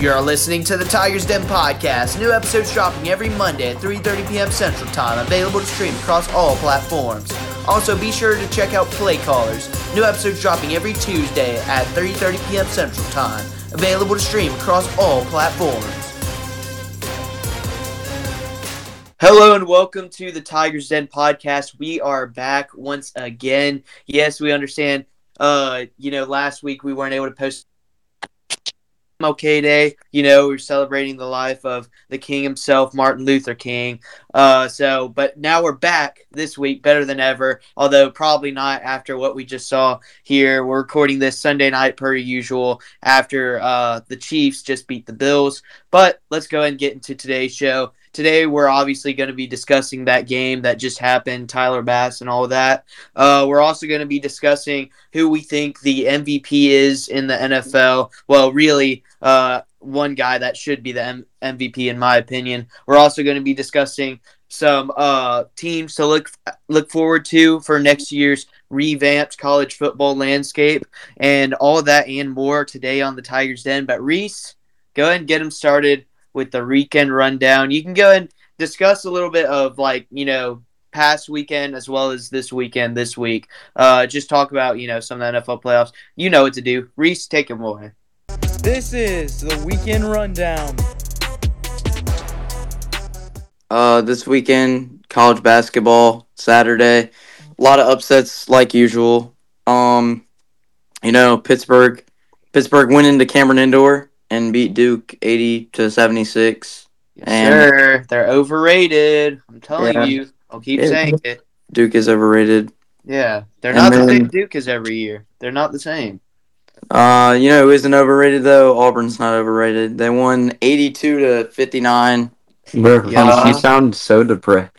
You're listening to the Tigers Den podcast. New episodes dropping every Monday at 3:30 p.m. Central Time. Available to stream across all platforms. Also, be sure to check out Play Callers. New episodes dropping every Tuesday at 3:30 p.m. Central Time. Available to stream across all platforms. Hello and welcome to the Tigers Den podcast. We are back once again. Yes, we understand. Uh, you know, last week we weren't able to post MLK Day. You know, we're celebrating the life of the King himself, Martin Luther King. Uh, so, but now we're back this week, better than ever. Although probably not after what we just saw here. We're recording this Sunday night per usual after uh, the Chiefs just beat the Bills. But let's go ahead and get into today's show. Today, we're obviously going to be discussing that game that just happened, Tyler Bass, and all of that. Uh, we're also going to be discussing who we think the MVP is in the NFL. Well, really, uh, one guy that should be the M- MVP, in my opinion. We're also going to be discussing some uh, teams to look look forward to for next year's revamped college football landscape, and all of that and more today on the Tigers Den. But Reese, go ahead and get them started with the weekend rundown. You can go and discuss a little bit of like you know past weekend as well as this weekend this week. Uh, just talk about you know some of the NFL playoffs. You know what to do. Reese, take it away. This is the weekend rundown. Uh, this weekend, college basketball, Saturday. A lot of upsets like usual. Um, you know, Pittsburgh Pittsburgh went into Cameron Indoor and beat Duke 80 to 76. And sure, they're overrated. I'm telling Yeah. you. I'll keep Yeah. saying it. Duke is overrated. Yeah, they're And not the same Duke as every year. They're not the same. Uh, you know who isn't overrated though? Auburn's not overrated. They won 82 to 59. Bro, Yeah. you sound so depressed.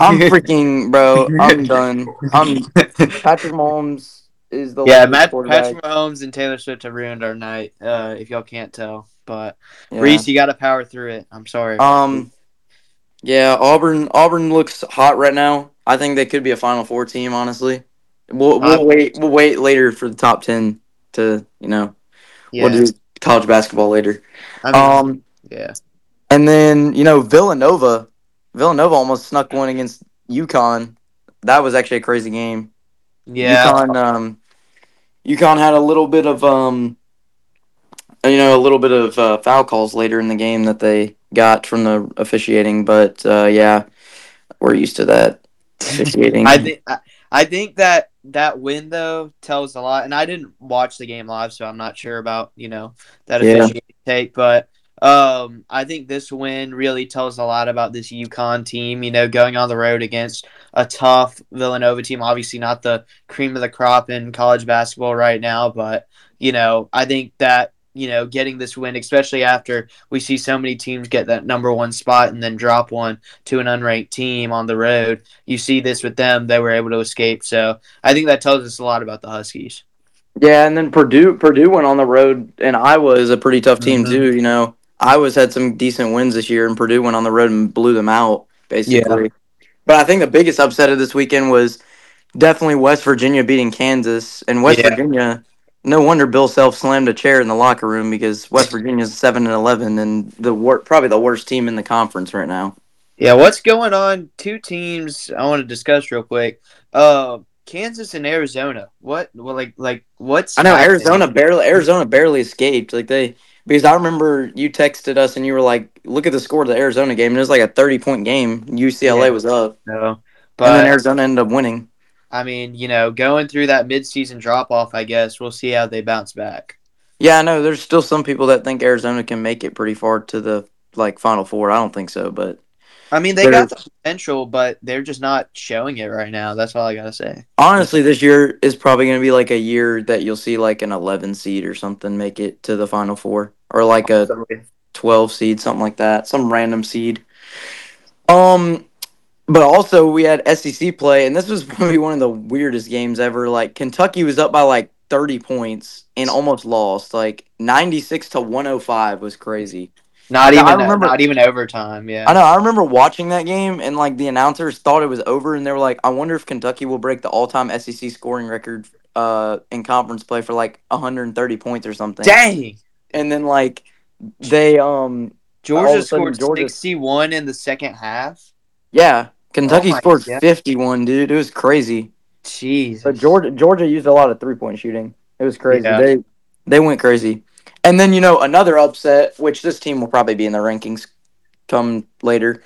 I'm freaking bro. I'm done. I'm Patrick Mahomes is the yeah, Matt. Patrick Mahomes and Taylor Swift have ruined our night. Uh, if y'all can't tell, but Yeah. Reese, you got to power through it. I'm sorry. Um, yeah, Auburn. Auburn looks hot right now. I think they could be a Final Four team. Honestly, we'll we'll Uh, wait. We'll wait later for the top ten to you know yeah, we'll do college basketball later. I mean, um, yeah, and then you know Villanova. Villanova almost snuck one against UConn. That was actually a crazy game. yeah. UConn. Um, UConn had a little bit of um, you know, a little bit of uh, foul calls later in the game that they got from the officiating, but uh, yeah, we're used to that officiating. I think I, think that that win though tells a lot. And I didn't watch the game live, so I'm not sure about you know that Yeah. officiating take. But um, I think this win really tells a lot about this UConn team. You know, going on the road against a tough Villanova team. Obviously, not the cream of the crop in college basketball right now, but you know, I think that. You know, getting this win, especially after we see so many teams get that number one spot and then drop one to an unranked team on the road, you see this with them; they were able to escape. So I think that tells us a lot about the Huskies. yeah, and then Purdue Purdue went on the road, and Iowa is a pretty tough team Mhm. too. You know, Iowa's had some decent wins this year, and Purdue went on the road and blew them out basically. But I think the biggest upset of this weekend was definitely West Virginia beating Kansas, and West Yeah. Virginia. No wonder Bill Self slammed a chair in the locker room because West Virginia's seven and eleven, and the wor- probably the worst team in the conference right now. Yeah, what's going on? Two teams I want to discuss real quick. Uh, Kansas and Arizona. What? Well, like, like what's? I know happening? Arizona barely Arizona barely escaped. Like they because I remember you texted us and you were like, "Look at the score of the Arizona game." And it was like a thirty point game. UCLA Yeah. was up, No, and then Arizona ended up winning. I mean, you know, going through that midseason drop off, I guess we'll see how they bounce back. Yeah, I know. There's still some people that think Arizona can make it pretty far to the like Final Four. I don't think so, but I mean, they got the potential, but they're just not showing it right now. That's all I gotta say. honestly, this year is probably going to be like a year that you'll see like an 11 seed or something make it to the Final Four, or like a 12 seed, something like that, some random seed. Um, but also we had SEC play, and this was probably one of the weirdest games ever. Like Kentucky was up by like 30 points and almost lost. Like 96 to 105 was crazy. Not even, remember- not even overtime. Yeah. I know. I remember watching that game, and like the announcers thought it was over, and they were like, "I wonder if Kentucky will break the all-time SEC scoring record uh, in conference play for like 130 points or something." Dang. And then like they um Georgia all of a sudden, scored Georgia- 61 in the second half. yeah Kentucky Oh scored God. 51, dude. It was crazy. Jesus. But Georgia Georgia used a lot of three point shooting. It was crazy. Yeah. They they went crazy. And then you know another upset, which this team will probably be in the rankings come later.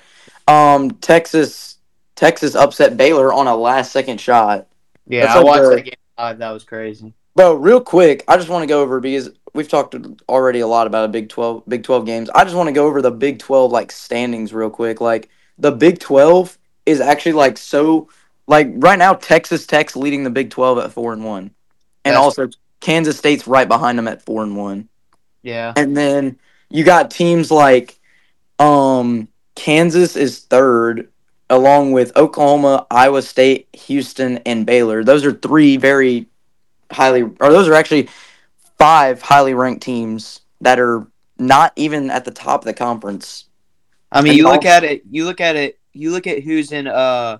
Um, Texas Texas upset Baylor on a last second shot. Yeah, That's I like watched the- that game. That was crazy. Bro, real quick, I just want to go over because we've talked already a lot about a Big Twelve Big Twelve games. I just want to go over the Big Twelve like standings real quick. Like the Big Twelve is actually like so like right now Texas Tech's leading the Big Twelve at four and one, and That's- also Kansas State's right behind them at four and one. Yeah. And then you got teams like um Kansas is third along with Oklahoma, Iowa State, Houston and Baylor. Those are three very highly or those are actually five highly ranked teams that are not even at the top of the conference. I mean, And you look at it. You look at it. You look at who's in uh,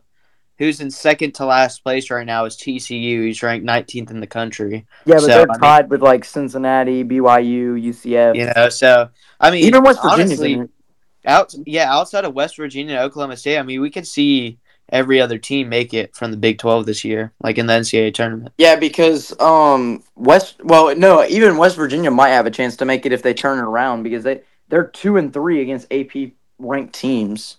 who's in second to last place right now is TCU. He's ranked 19th in the country. Yeah, but So, they're I mean- tied with like Cincinnati, BYU, UCF. You know, so I mean, even West Virginia. honestly, out yeah, outside of West Virginia and Oklahoma State, I mean, we could see every other team make it from the Big 12 this year, like in the NCAA tournament. Yeah, because um West well no, even West Virginia might have a chance to make it if they turn it around because they they're 2 and 3 against AP ranked teams.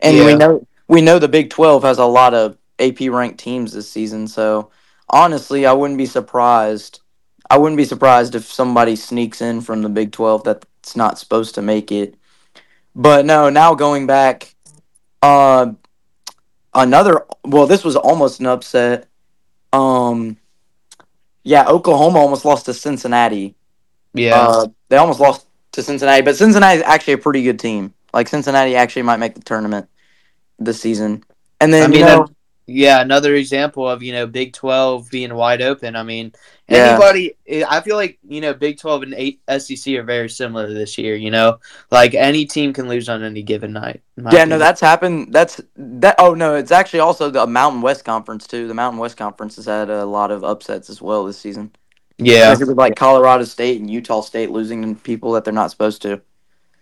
And we know we know the Big 12 has a lot of AP ranked teams this season, so honestly, I wouldn't be surprised. I wouldn't be surprised if somebody sneaks in from the Big 12 that's not supposed to make it. But no, now going back uh another well this was almost an upset. Um yeah, Oklahoma almost lost to Cincinnati. Yeah, Uh, they almost lost to Cincinnati, but Cincinnati is actually a pretty good team. Like Cincinnati actually might make the tournament this season. And then I mean, you know, yeah, another example of you know Big 12 being wide open. I mean, Yeah. anybody. I feel like you know Big 12 and eight SEC are very similar this year. You know, like any team can lose on any given night. yeah, no, that's happened. That's that. Oh no, it's actually also the Mountain West Conference too. The Mountain West Conference has had a lot of upsets as well this season. yeah, with like Colorado State and Utah State losing to people that they're not supposed to.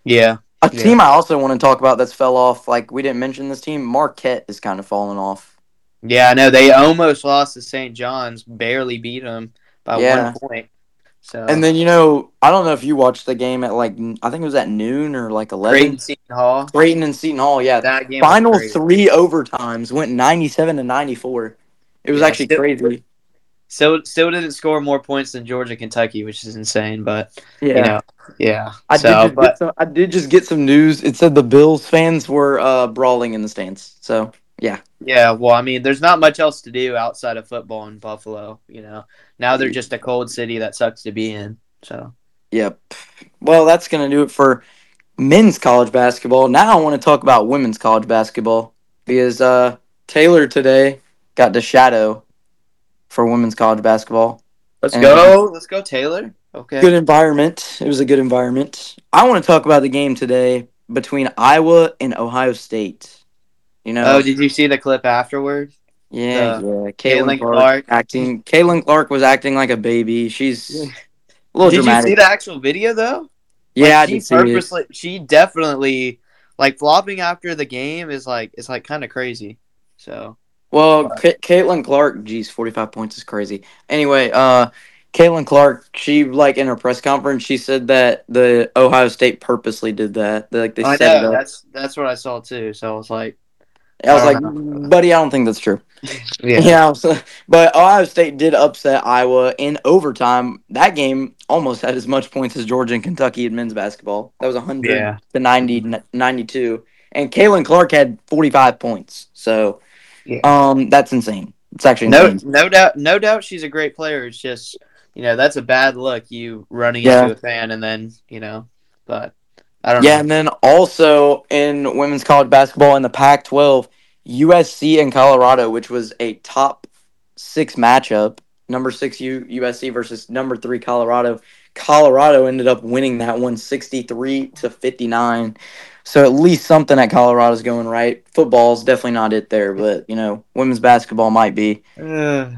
yeah. A Yeah. team I also want to talk about that's fell off. Like we didn't mention this team. Marquette is kind of falling off. Yeah, I know they almost lost to St. John's, barely beat them by Yeah. one point. So And then you know, I don't know if you watched the game at like I think it was at noon or like eleven. Creighton Seton Hall. Creighton and Seton Hall, yeah. That game. Final three overtimes went ninety-seven to ninety-four. It was Yeah, actually still- crazy. Still, still didn't score more points than Georgia, Kentucky, which is insane. But Yeah, you know, yeah. I so, did. But some, I did just get some news. It said the Bills fans were uh, brawling in the stands. So yeah, yeah, well, I mean, there's not much else to do outside of football in Buffalo. You know, now they're just a cold city that sucks to be in. So yep. Well, that's gonna do it for men's college basketball. Now I want to talk about women's college basketball because uh, Taylor today got the shadow for women's college basketball. let's And- go. Let's go, Taylor. Okay. Good environment. It was a good environment. I want to talk about the game today between Iowa and Ohio State. You know, Oh, did you see the clip afterwards? yeah, the yeah. Caitlin Caitlin Clark, Clark? acting. Caitlin Clark was acting like a baby. She's Yeah. a little did dramatic. you see the actual video though? yeah, I Like, she did see it. purposely. She definitely like flopping after the game is like it's like kind of crazy. So Well, Ca- Caitlin Clark, geez, forty-five points is crazy. Anyway, uh, Caitlin Clark, she like in her press conference, she said that the Ohio State purposely did that. Like they I set it up. that's that's what I saw too. So I was like, I was like, don't buddy, I don't think that's true. yeah, so, but Ohio State did upset Iowa in overtime. That game almost had as much points as Georgia and Kentucky in men's basketball. That was 100 yeah, to 90, 92. And Caitlin Clark had 45 points. So Yeah. um, that's insane. It's actually no, no doubt, no doubt, she's a great player. It's just you know that's a bad look. You running Yeah. into a fan and then you know, but I don't Yeah, know. and then also in women's college basketball in the Pac 12, USC and Colorado, which was a top six matchup, number six U- USC versus number three Colorado. Colorado ended up winning that one 63 to 59. So at least something at Colorado's going right. Football's definitely not it there, but you know, women's basketball might be. Uh,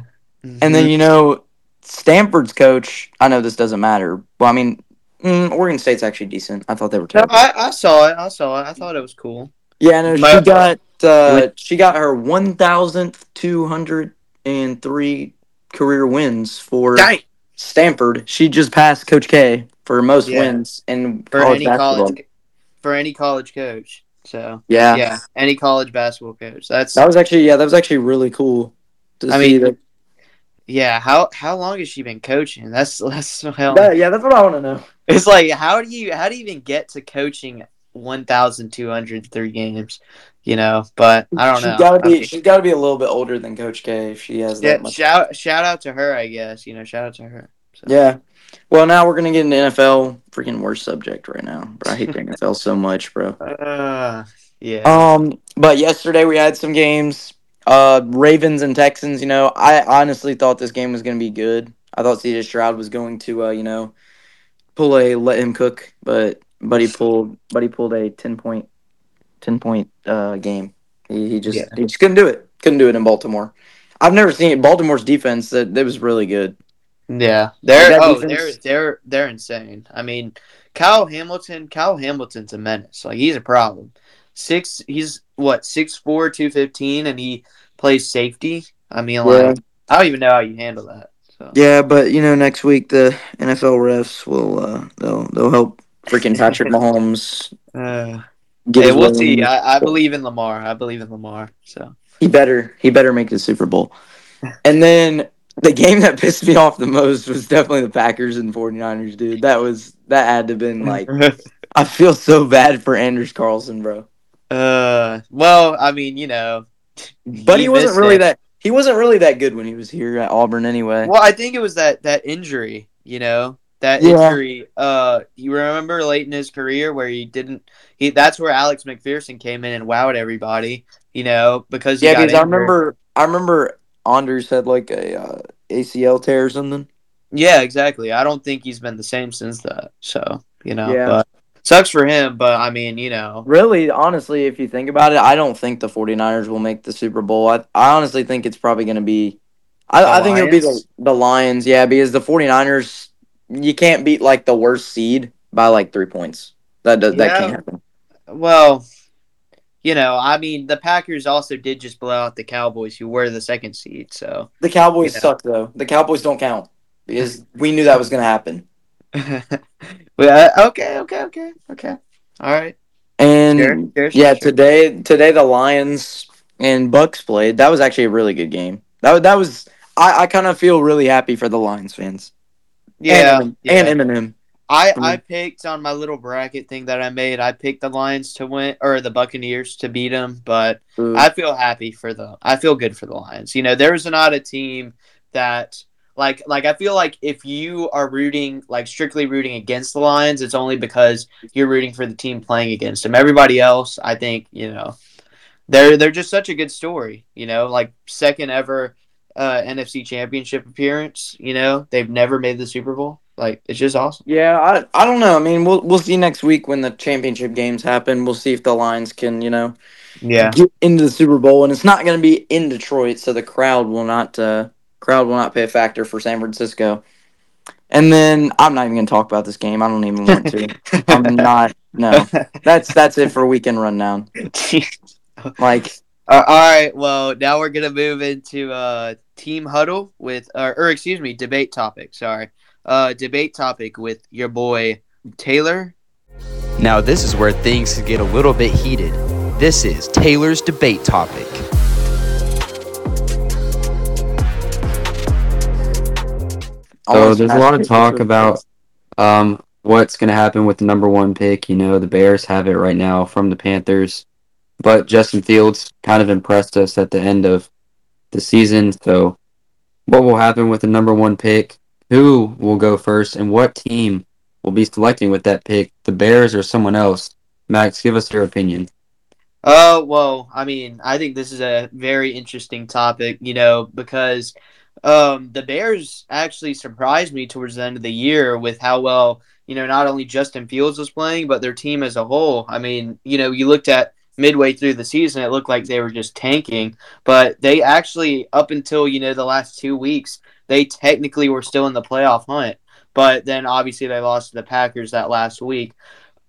And then you know, Stanford's coach. I know this doesn't matter. Well, I mean, Mm, Oregon State's actually decent. I thought they were No, terrible. I, I saw it. I saw it. I thought it was cool. yeah, no, she got uh, she got her one thousandth two hundred and three career wins for Dang. Stanford. She just passed Coach K for most Yeah. wins in For college any basketball. college for any college coach. So Yeah. yeah, any college basketball coach. That's that was actually yeah, that was actually really cool. To I see mean, that. yeah. How how long has she been coaching? That's that's hell. Yeah, that's what I want to know. It's like how do you how do you even get to coaching one thousand two hundred three games? You know, but I don't know. She's gotta I be mean, she's gotta be a little bit older than Coach K if she has that yeah, much. shout shout out to her. I guess you know. Shout out to her. So. Yeah. Well, now we're gonna get into NFL. Freaking worst subject right now, bro. I hate the NFL so much, bro. Uh, yeah. Um, but yesterday we had some games. Uh, Ravens and Texans. You know, I honestly thought this game was gonna be good. I thought CJ Stroud was going to, uh, you know, pull a let him cook, but Buddy pulled Buddy pulled a ten point, ten point uh game. He, he just Yeah. he just couldn't do it. Couldn't do it in Baltimore. I've never seen it. Baltimore's defense that that was really good. Yeah, they're oh defense- they're they're they're insane. I mean, Kyle Hamilton, Kyle Hamilton's a menace. Like he's a problem. Six, he's what six four, two fifteen, and he plays safety. I mean, like I don't even know how you handle that. So Yeah, but you know, next week the NFL refs will uh they'll they'll help freaking Patrick Mahomes uh, get hey, we'll see. I, I believe in Lamar. I believe in Lamar. So He better he better make the Super Bowl. And then the game that pissed me off the most was definitely the Packers and 49ers, dude. That was that had to have been like I feel so bad for Anders Carlson, bro. uh, well, I mean, you know, But he, He wasn't really it. that he wasn't really that good when he was here at Auburn anyway. Well, I think it was that that injury, you know, that Yeah. injury. Uh, you remember late in his career where he didn't. He that's where Alex McPherson came in and wowed everybody, you know, because yeah, because I remember I remember Anders had like a uh, ACL tear or something. Yeah, exactly. I don't think he's been the same since that. So you know, Yeah. but sucks for him. But I mean, you know, Really, honestly, if you think about it, I don't think the 49ers will make the Super Bowl. I, I honestly think it's probably going to be. I, I think it'll be the, Lions? the Lions, yeah, because the 49ers, you can't beat like the worst seed by like three points. That does, that can't happen. well. You know, I mean, the Packers also did just blow out the Cowboys, who were the second seed. So, The Cowboys Yeah. suck though. The Cowboys don't count because we knew that was going to happen. uh, okay, okay, okay, okay. All right. And Sure, sure, yeah, sure. today today the Lions and Bucks played. That was actually a really good game. That that was I, I kind of feel really happy for the Lions fans. Yeah, and, yeah. and Eminem. I, I picked on my little bracket thing that I made. I picked the Lions to win or the Buccaneers to beat them, but Ooh. I feel happy for the. I feel good for the Lions. You know, there's not a team that like like I feel like if you are rooting like strictly rooting against the Lions, it's only because you're rooting for the team playing against them. Everybody else, I think, you know, they're they're just such a good story. You know, like second ever uh, NFC Championship appearance. You know, they've never made the Super Bowl. Like it's just awesome. Yeah, I I don't know. I mean, we'll we'll see next week when the championship games happen. We'll see if the Lions can, you know, Yeah. get into the Super Bowl, and it's not going to be in Detroit, so the crowd will not uh, crowd will not pay a factor for San Francisco. And then I'm not even going to talk about this game. I don't even want to. I'm not. No, that's that's it for weekend rundown. Like, Uh, all right. Well, now we're gonna move into uh, team huddle with, uh, or excuse me, debate topic. Sorry, uh, debate topic with your boy Taylor. Now, this is where things can get a little bit heated. This is Taylor's debate topic. So there's a lot of talk about um, what's going to happen with the number one pick. You know, the Bears have it right now from the Panthers, but Justin Fields kind of impressed us at the end of the season. So, what will happen with the number one pick? Who will go first, and what team will be selecting with that pick? The Bears or someone else? Max, give us your opinion. Uh, well, I mean, I think this is a very interesting topic, you know, because um, the Bears actually surprised me towards the end of the year with how well, you know, not only Justin Fields was playing, but their team as a whole. I mean, you know, you looked at midway through the season, it looked like they were just tanking, but they actually, up until, you know, the last two weeks, they technically were still in the playoff hunt. but then obviously they lost to the Packers that last week.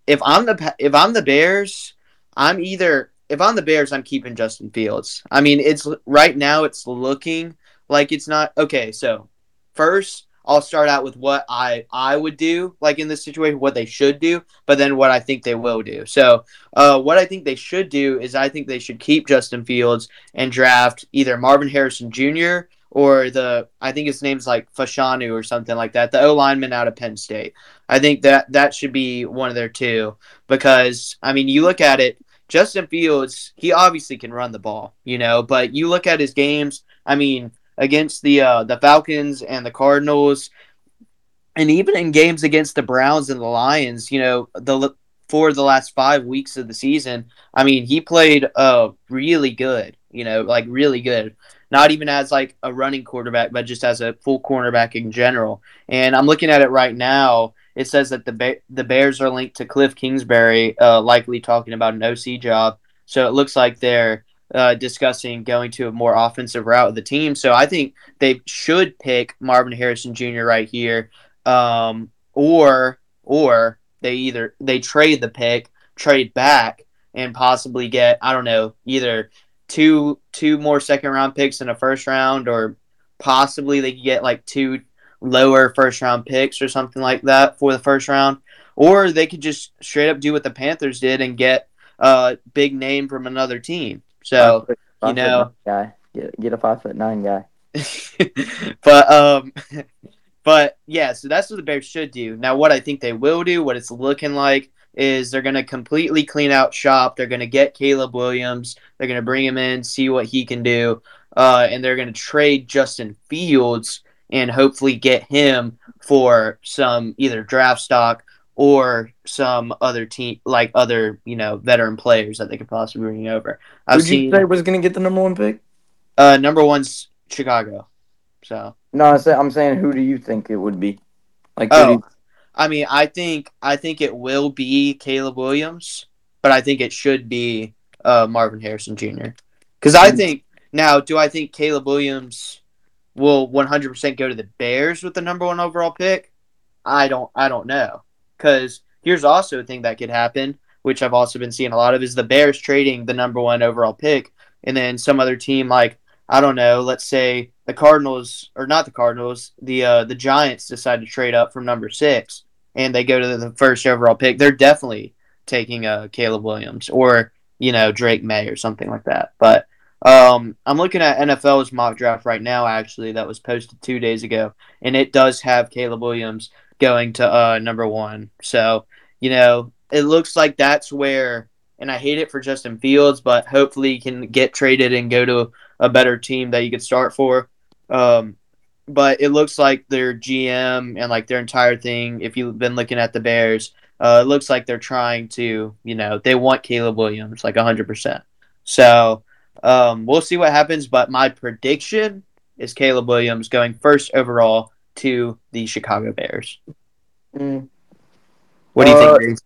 If I'm the if I'm the Bears, I'm either if I'm the Bears, I'm keeping Justin Fields. I mean, it's right now it's looking like it's not okay. So first, I'll start out with what I I would do, like in this situation, what they should do, but then what I think they will do. So, uh, what I think they should do is I think they should keep Justin Fields and draft either Marvin Harrison Jr. or the I think his name's like Fashanu or something like that, the O lineman out of Penn State. I think that that should be one of their two because I mean, you look at it. Justin Fields, he obviously can run the ball, you know, but you look at his games. I mean, against the uh, the Falcons and the Cardinals, and even in games against the Browns and the Lions, you know, the for the last five weeks of the season, I mean, he played uh really good. You know, like really good. Not even as like a running quarterback, but just as a full cornerback in general. And I'm looking at it right now. It says that the ba- the Bears are linked to Cliff Kingsbury, uh, likely talking about an OC job. So it looks like they're uh, discussing going to a more offensive route of the team. So I think they should pick Marvin Harrison Jr. right here, um, or or they either they trade the pick, trade back, and possibly get I don't know either two two more second round picks in a first round, or possibly they could get like two lower first round picks or something like that for the first round, or they could just straight up do what the Panthers did and get a big name from another team. So five you know, guy get, get a five foot nine guy. but um, but yeah, so that's what the Bears should do. Now, what I think they will do, what it's looking like, is they're going to completely clean out shop. They're going to get Caleb Williams. They're going to bring him in, see what he can do, uh, and they're going to trade Justin Fields and hopefully get him for some either draft stock or some other team, like other you know veteran players that they could possibly bring over. I've you seen, say was going to get the number one pick? Uh, number one's Chicago. So no, I'm saying who do you think it would be? Like, oh, you... I mean, I think I think it will be Caleb Williams, but I think it should be uh, Marvin Harrison Jr. Because I think now, do I think Caleb Williams will 100% go to the Bears with the number one overall pick? I don't. I don't know. Because here's also a thing that could happen, which I've also been seeing a lot of, is the Bears trading the number one overall pick, and then some other team like I don't know, let's say the Cardinals or not the Cardinals, the uh, the Giants decide to trade up from number six and they go to the first overall pick. They're definitely taking uh, Caleb Williams or you know Drake Maye or something like that. But um, I'm looking at NFL's mock draft right now, actually, that was posted two days ago, and it does have Caleb Williams going to uh, number one. So, you know, it looks like that's where, and I hate it for Justin Fields, but hopefully he can get traded and go to a better team that you could start for. Um, but it looks like their GM and like their entire thing, if you've been looking at the Bears, uh, it looks like they're trying to, you know, they want Caleb Williams like 100%. So um, we'll see what happens. But my prediction is Caleb Williams going first overall to the Chicago Bears. Mm. What do you uh, think?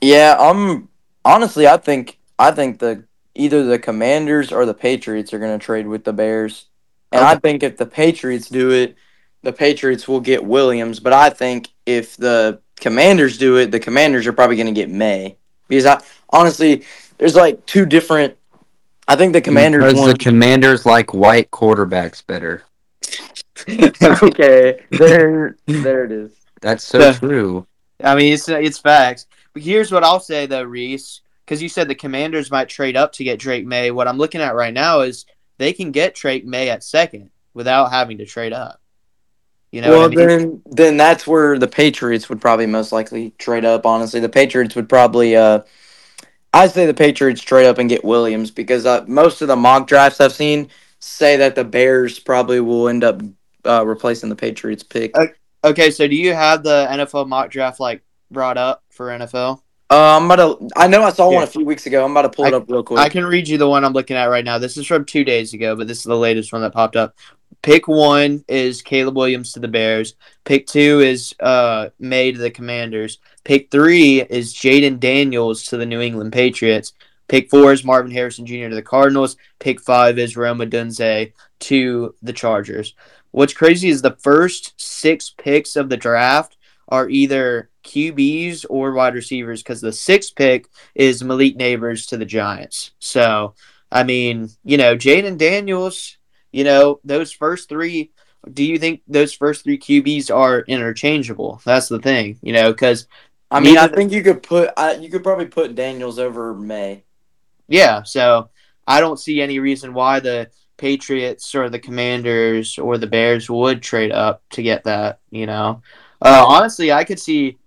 Yeah, I'm honestly, I think I think the either the Commanders or the Patriots are going to trade with the Bears, and okay. I think if the Patriots do it, the Patriots will get Williams. But I think if the Commanders do it, the Commanders are probably going to get Maye because I honestly, there's like two different. I think the Commanders because the Commanders like white quarterbacks better. okay, there, there it is. That's so true. I mean, it's it's facts. But here's what I'll say though, Reese, because you said the Commanders might trade up to get Drake Maye. What I'm looking at right now is they can get Drake Maye at second without having to trade up. You know, well, I mean? then then that's where the Patriots would probably most likely trade up. Honestly, the Patriots would probably. Uh, I say the Patriots trade up and get Williams because uh, most of the mock drafts I've seen say that the Bears probably will end up uh, replacing the Patriots pick. Okay, so do you have the NFL mock draft like brought up for NFL? Uh, I'm about to. I know I saw yeah. one a few weeks ago. I'm about to pull I, it up real quick. I can read you the one I'm looking at right now. This is from two days ago, but this is the latest one that popped up. Pick one is Caleb Williams to the Bears. Pick two is uh Maye to the Commanders. Pick three is Jayden Daniels to the New England Patriots. Pick four is Marvin Harrison Jr. to the Cardinals. Pick five is Rome Odunze to the Chargers. What's crazy is the first six picks of the draft are either QBs or wide receivers because the sixth pick is Malik Nabers to the Giants. So, I mean, you know, Jayden Daniels, you know, those first three. Do you think those first three QBs are interchangeable? That's the thing, you know, because I mean, I think you could put I, you could probably put Daniels over Maye. Yeah, so I don't see any reason why the Patriots or the Commanders or the Bears would trade up to get that. You know, uh, honestly, I could see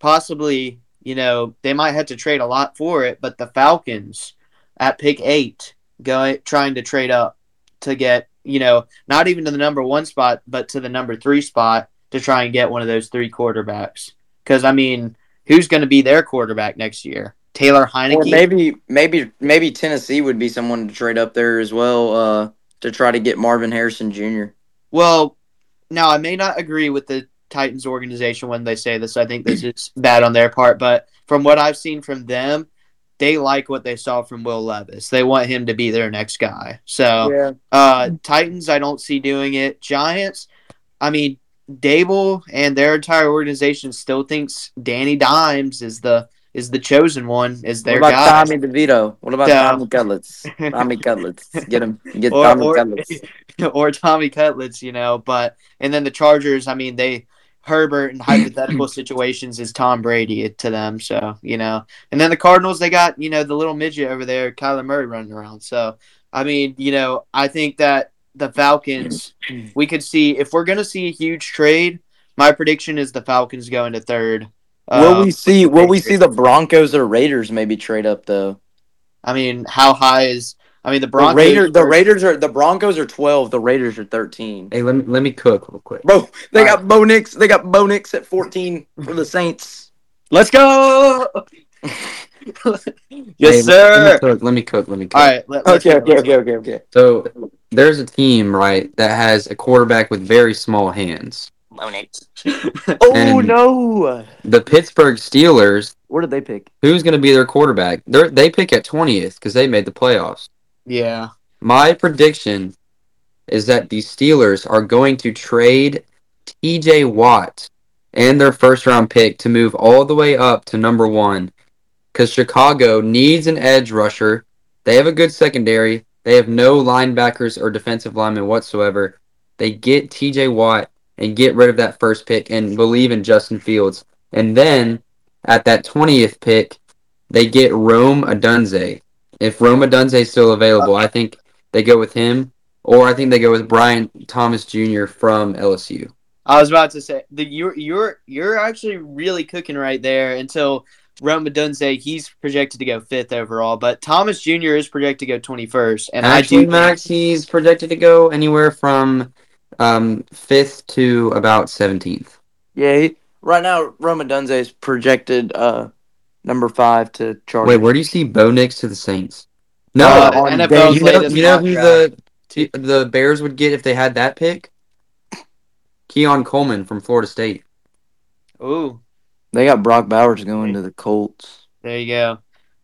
possibly. You know, they might have to trade a lot for it, but the Falcons at pick eight going trying to trade up to get you know not even to the number one spot, but to the number three spot to try and get one of those three quarterbacks. Because I mean, who's going to be their quarterback next year? Taylor Heinicke. Or maybe maybe maybe Tennessee would be someone to trade up there as well uh, to try to get Marvin Harrison Jr. Well, now I may not agree with the Titans organization when they say this. I think this is bad on their part, but from what I've seen from them, they like what they saw from Will Levis. They want him to be their next guy. So, yeah. uh, Titans, I don't see doing it. Giants, I mean, Daboll and their entire organization still thinks Danny Dimes is the is the chosen one. Is their what about guy. Tommy DeVito? What about so, Tommy Cutlets? Tommy Cutlets, get him, get or, Tommy or, Cutlets, or Tommy Cutlets. You know, but and then the Chargers. I mean, they Herbert in hypothetical situations is Tom Brady to them. So you know, and then the Cardinals. They got you know the little midget over there, Kyler Murray, running around. So I mean, you know, I think that the Falcons, we could see if we're gonna see a huge trade. My prediction is the Falcons go into third. Will uh, we see? Will we see the Broncos or Raiders maybe trade up though? I mean, how high is? I mean, the Broncos. The, Raiders, the Raiders are the Broncos are twelve. The Raiders are thirteen. Hey, let me let me cook real quick, bro. They All got right. Bo Nix. They got Bo Nix at fourteen for the Saints. Let's go. yes, hey, sir. Let me, cook, let me cook. Let me cook. All right. Let, okay, okay, okay, okay, okay. So there's a team, right, that has a quarterback with very small hands. oh no! The Pittsburgh Steelers. Where did they pick? Who's going to be their quarterback? They they pick at twentieth because they made the playoffs. Yeah. My prediction is that the Steelers are going to trade T.J. Watt and their first round pick to move all the way up to number one because Chicago needs an edge rusher. They have a good secondary. They have no linebackers or defensive linemen whatsoever. They get TJ Watt and get rid of that first pick and believe in Justin Fields. And then at that 20th pick, they get Rome Odunze. If Rome Odunze is still available, I think they go with him, or I think they go with Brian Thomas Jr. from LSU. I was about to say the you're you're you're actually really cooking right there until Rome Odunze, he's projected to go fifth overall, but Thomas Jr. is projected to go twenty first. And actually, I do Max, he's projected to go anywhere from um, fifth to about seventeenth. Yeah, he, right now Rome Odunze is projected uh, number five to Chargers. Wait, where do you see Bo Nix to the Saints? No, uh, NFL's you know, you know who the the Bears would get if they had that pick? Keon Coleman from Florida State. Ooh, they got Brock Bowers going to the Colts. There you go.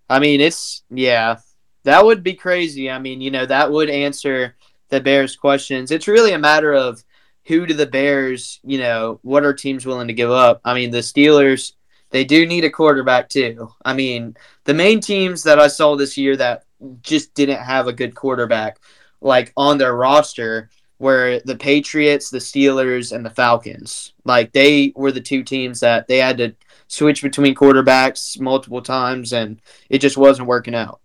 I mean, it's yeah, that would be crazy. I mean, you know, that would answer the Bears' questions. It's really a matter of who do the Bears, you know, what are teams willing to give up? I mean, the Steelers, they do need a quarterback too. I mean, the main teams that I saw this year that just didn't have a good quarterback, like on their roster, were the Patriots, the Steelers, and the Falcons. Like they were the two teams that they had to switch between quarterbacks multiple times, and it just wasn't working out.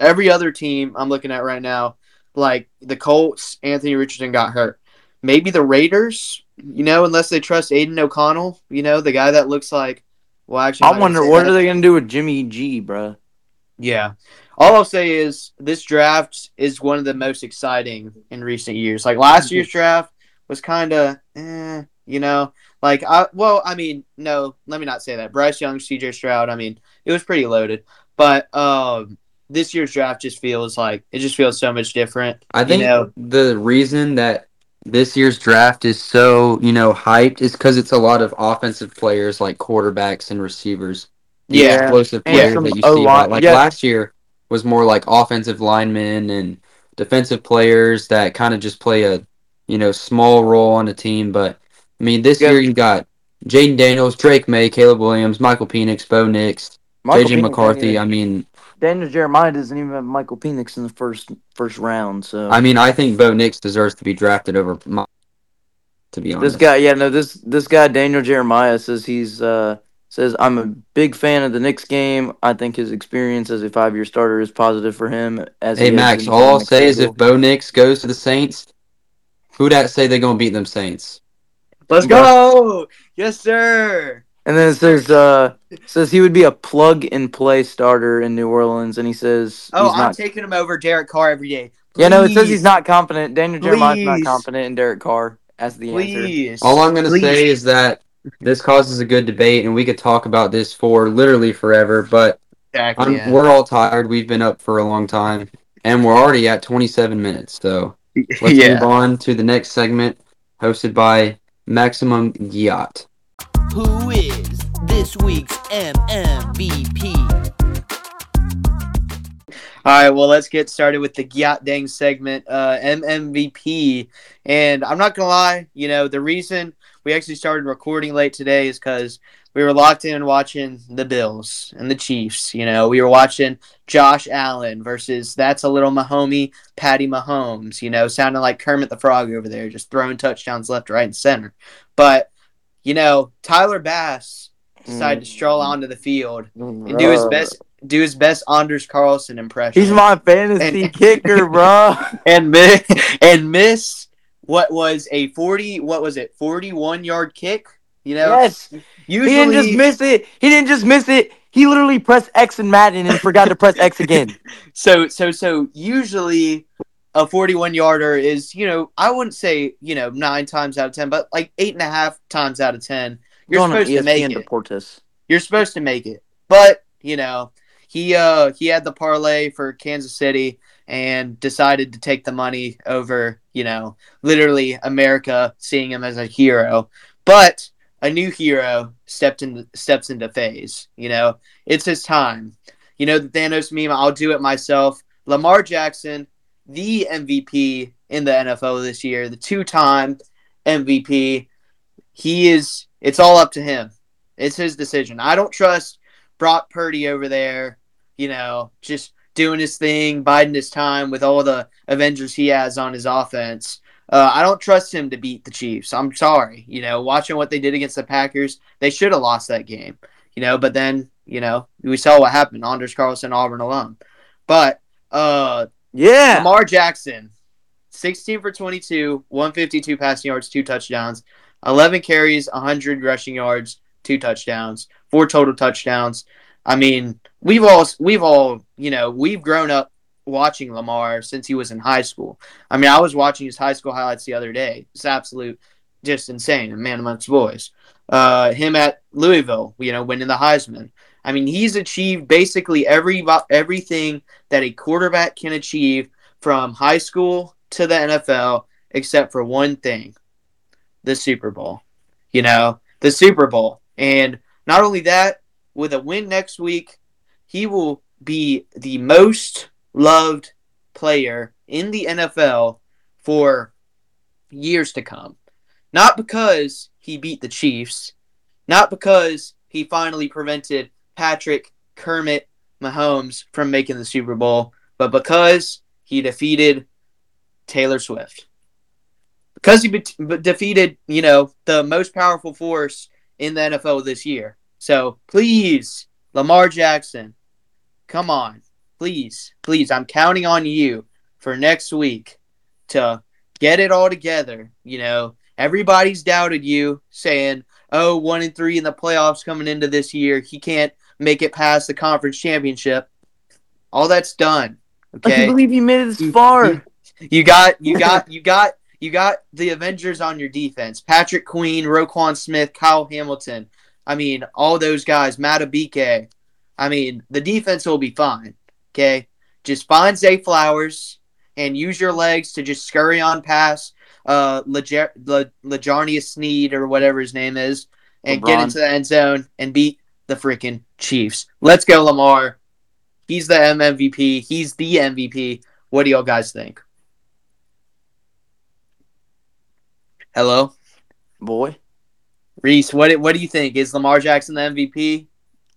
Every other team I'm looking at right now, like the Colts, Anthony Richardson got hurt. Maybe the Raiders, you know, unless they trust Aidan O'Connell, you know, the guy that looks like. Well, actually, I wonder what that. are they gonna do with Jimmy G, bro. Yeah, all I'll say is this draft is one of the most exciting in recent years. Like last year's draft was kind of, eh, you know, like I well, I mean, no, let me not say that. Bryce Young, C.J. Stroud, I mean, it was pretty loaded, but um, this year's draft just feels like it just feels so much different. I think you know? the reason that this year's draft is so you know hyped is because it's a lot of offensive players like quarterbacks and receivers. Yeah, explosive players that you see. Lot, Like yeah. last year, was more like offensive linemen and defensive players that kind of just play a you know small role on a team. But I mean, this year you got Jayden Daniels, Drake Maye, Caleb Williams, Michael Penix, Bo Nix, JJ McCarthy. I mean, Daniel Jeremiah doesn't even have Michael Penix in the first first round. So I mean, I think Bo Nix deserves to be drafted over. My, to be honest, this guy, yeah, no, this this guy Daniel Jeremiah says he's uh says I'm a big fan of the Nix game. I think his experience as a five year starter is positive for him. As Hey he Max, all I'll say is if Bo Nix goes to the Saints, who that say they're gonna beat them Saints? Let's go. Yes, sir. And then it says uh says he would be a plug and play starter in New Orleans, and he says Oh, he's I'm not. taking him over Derek Carr every day. yeah, no, it says he's not confident. Daniel Jeremiah's not confident in Derek Carr as the answer. All I'm gonna Please. say is that this causes a good debate, and we could talk about this for literally forever. But Exactly, I'm, yeah. we're all tired. We've been up for a long time, and we're already at 27 minutes. So let's yeah. move on to the next segment, hosted by Maximum Yacht. Who is this week's MMVP? All right, well, let's get started with the Gyat Dang segment, uh, MMVP. And I'm not going to lie, you know, the reason we actually started recording late today is because we were locked in watching the Bills and the Chiefs. You know, we were watching Josh Allen versus that's a little Mahomie, Patty Mahomes, you know, sounding like Kermit the Frog over there, just throwing touchdowns left, right, and center. But, you know, Tyler Bass decided to mm. stroll onto the field and do his best do his best Anders Carlson impression. He's my fantasy And- kicker, bro. and miss and miss what was a forty what was it forty one yard kick. You know, Yes, usually he didn't just miss it. He didn't just miss it. He literally pressed X in Madden and forgot to press X again. so so so usually a forty one yarder is you know I wouldn't say you know nine times out of ten, but like eight and a half times out of ten. You're Going supposed to make it. Deportes. You're supposed to make it, but you know he uh he had the parlay for Kansas City and decided to take the money over you know literally America seeing him as a hero, but a new hero stepped in steps into phase. You know it's his time. You know the Thanos meme. I'll do it myself. Lamar Jackson, the MVP in the NFL this year, the two-time MVP. He is. It's all up to him. It's his decision. I don't trust Brock Purdy over there, you know, just doing his thing, biding his time with all the Avengers he has on his offense. Uh, I don't trust him to beat the Chiefs. I'm sorry. You know, watching what they did against the Packers, they should have lost that game. You know, but then, you know, we saw what happened. Anders Carlson, Auburn alone. But uh Yeah. Lamar Jackson, 16 for 22, 152 passing yards, two touchdowns, 11 carries, 100 rushing yards, two touchdowns, four total touchdowns. I mean, we've all we've all, you know, we've grown up watching Lamar since he was in high school. I mean, I was watching his high school highlights the other day. It's absolute just insane, a man amongst boys. Uh, him at Louisville, you know, winning the Heisman. I mean, he's achieved basically every everything that a quarterback can achieve from high school to the NFL, except for one thing the Super Bowl. You know, the Super Bowl. And not only that, with a win next week, he will be the most loved player in the NFL for years to come. Not because he beat the Chiefs, not because he finally prevented Patrick Kermit Mahomes from making the Super Bowl, but because he defeated Taylor Swift. Because he be- defeated, you know, the most powerful force in the NFL this year. So please, Lamar Jackson, come on. Please, please, I'm counting on you for next week to get it all together. You know, everybody's doubted you, saying, oh, one and three in the playoffs coming into this year. He can't make it past the conference championship. All that's done. Okay. I can't believe you made it this You- far. You got you got you got you got the Avengers on your defense. Patrick Queen, Roquan Smith, Kyle Hamilton. I mean, all those guys, Madubuike. I mean, the defense will be fine. Okay. Just find Zay Flowers and use your legs to just scurry on past uh Lejar- Le- Lejarnius Sneed or whatever his name is and get into the end zone and beat the freaking Chiefs. Let's go, Lamar. He's the MVP. He's the MVP. What do y'all guys think? Hello? Boy. Reese, what what do you think? Is Lamar Jackson the MVP?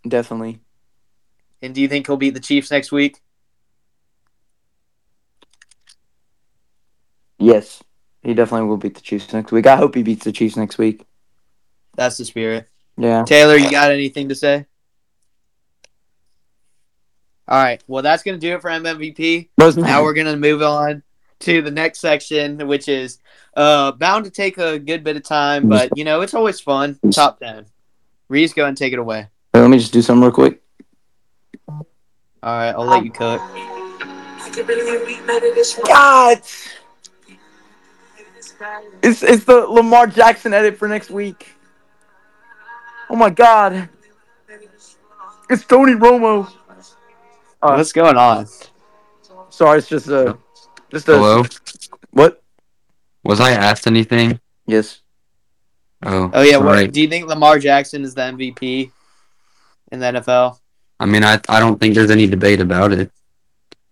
Definitely. And do you think he'll beat the Chiefs next week? Yes, he definitely will beat the Chiefs next week. I hope he beats the Chiefs next week. That's the spirit. Yeah. Taylor, you got anything to say? All right. Well, that's going to do it for MMVP. Now we're going to move on to the next section, which is uh, bound to take a good bit of time, but you know it's always fun. Top ten. Reese, go ahead and take it away. Wait, let me just do something real quick. All right, I'll let you cook. God, it's it's the Lamar Jackson edit for next week. Oh my God, it's Tony Romo. Uh, What's going on? sorry, it's just a just a Hello? what? Was I asked anything? Yes. Oh. Oh yeah, what, sorry. do you think Lamar Jackson is the MVP in the NFL? I mean, I I don't think there's any debate about it.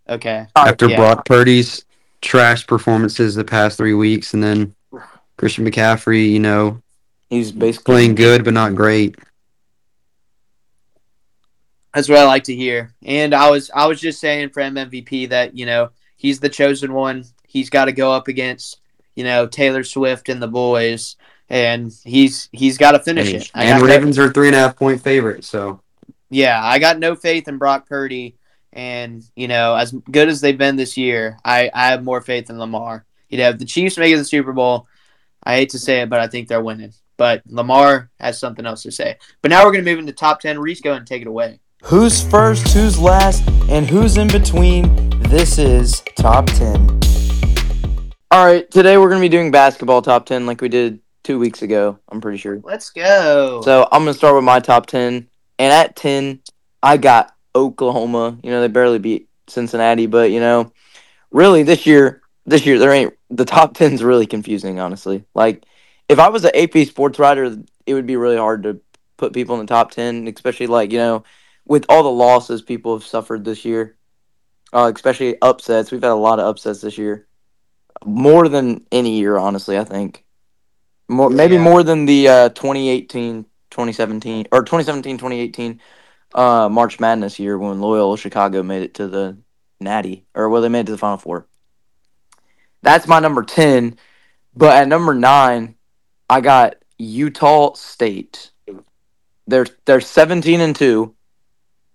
Okay. After yeah. Brock Purdy's trash performances the past three weeks, and then Christian McCaffrey, you know, He's basically playing good but not great. That's what I like to hear. And I was I was just saying for MVP that, you know, he's the chosen one. He's got to go up against, you know, Taylor Swift and the boys and he's he's got to finish it. I and got no- Ravens are three and a half point favorite. so yeah, I got no faith in Brock Purdy and, you know, as good as they've been this year, I I have more faith in Lamar. You know, if the Chiefs make it to the Super Bowl, I hate to say it, but I think they're winning. But Lamar has something else to say. But now we're going to move into top 10. Reese, go ahead and take it away. Who's first, who's last, and who's in between? This is Top 10. All right, today we're gonna be doing basketball top ten like we did two weeks ago. I'm pretty sure. Let's go. So I'm gonna start with my top ten, and at ten, I got Oklahoma. You know they barely beat Cincinnati, but you know, really this year, this year there ain't the top ten's really confusing. Honestly, like if I was an AP sports writer, it would be really hard to put people in the top ten, especially like you know, with all the losses people have suffered this year, uh, especially upsets. We've had a lot of upsets this year, more than any year, honestly. I think more maybe Yeah. more than the uh, 2018 2017 or 2017 2018 uh, March Madness year when Loyola Chicago made it to the Natty or well they made it to the Final Four. That's my number 10, but at number 9 I got Utah State. They're they're 17 and 2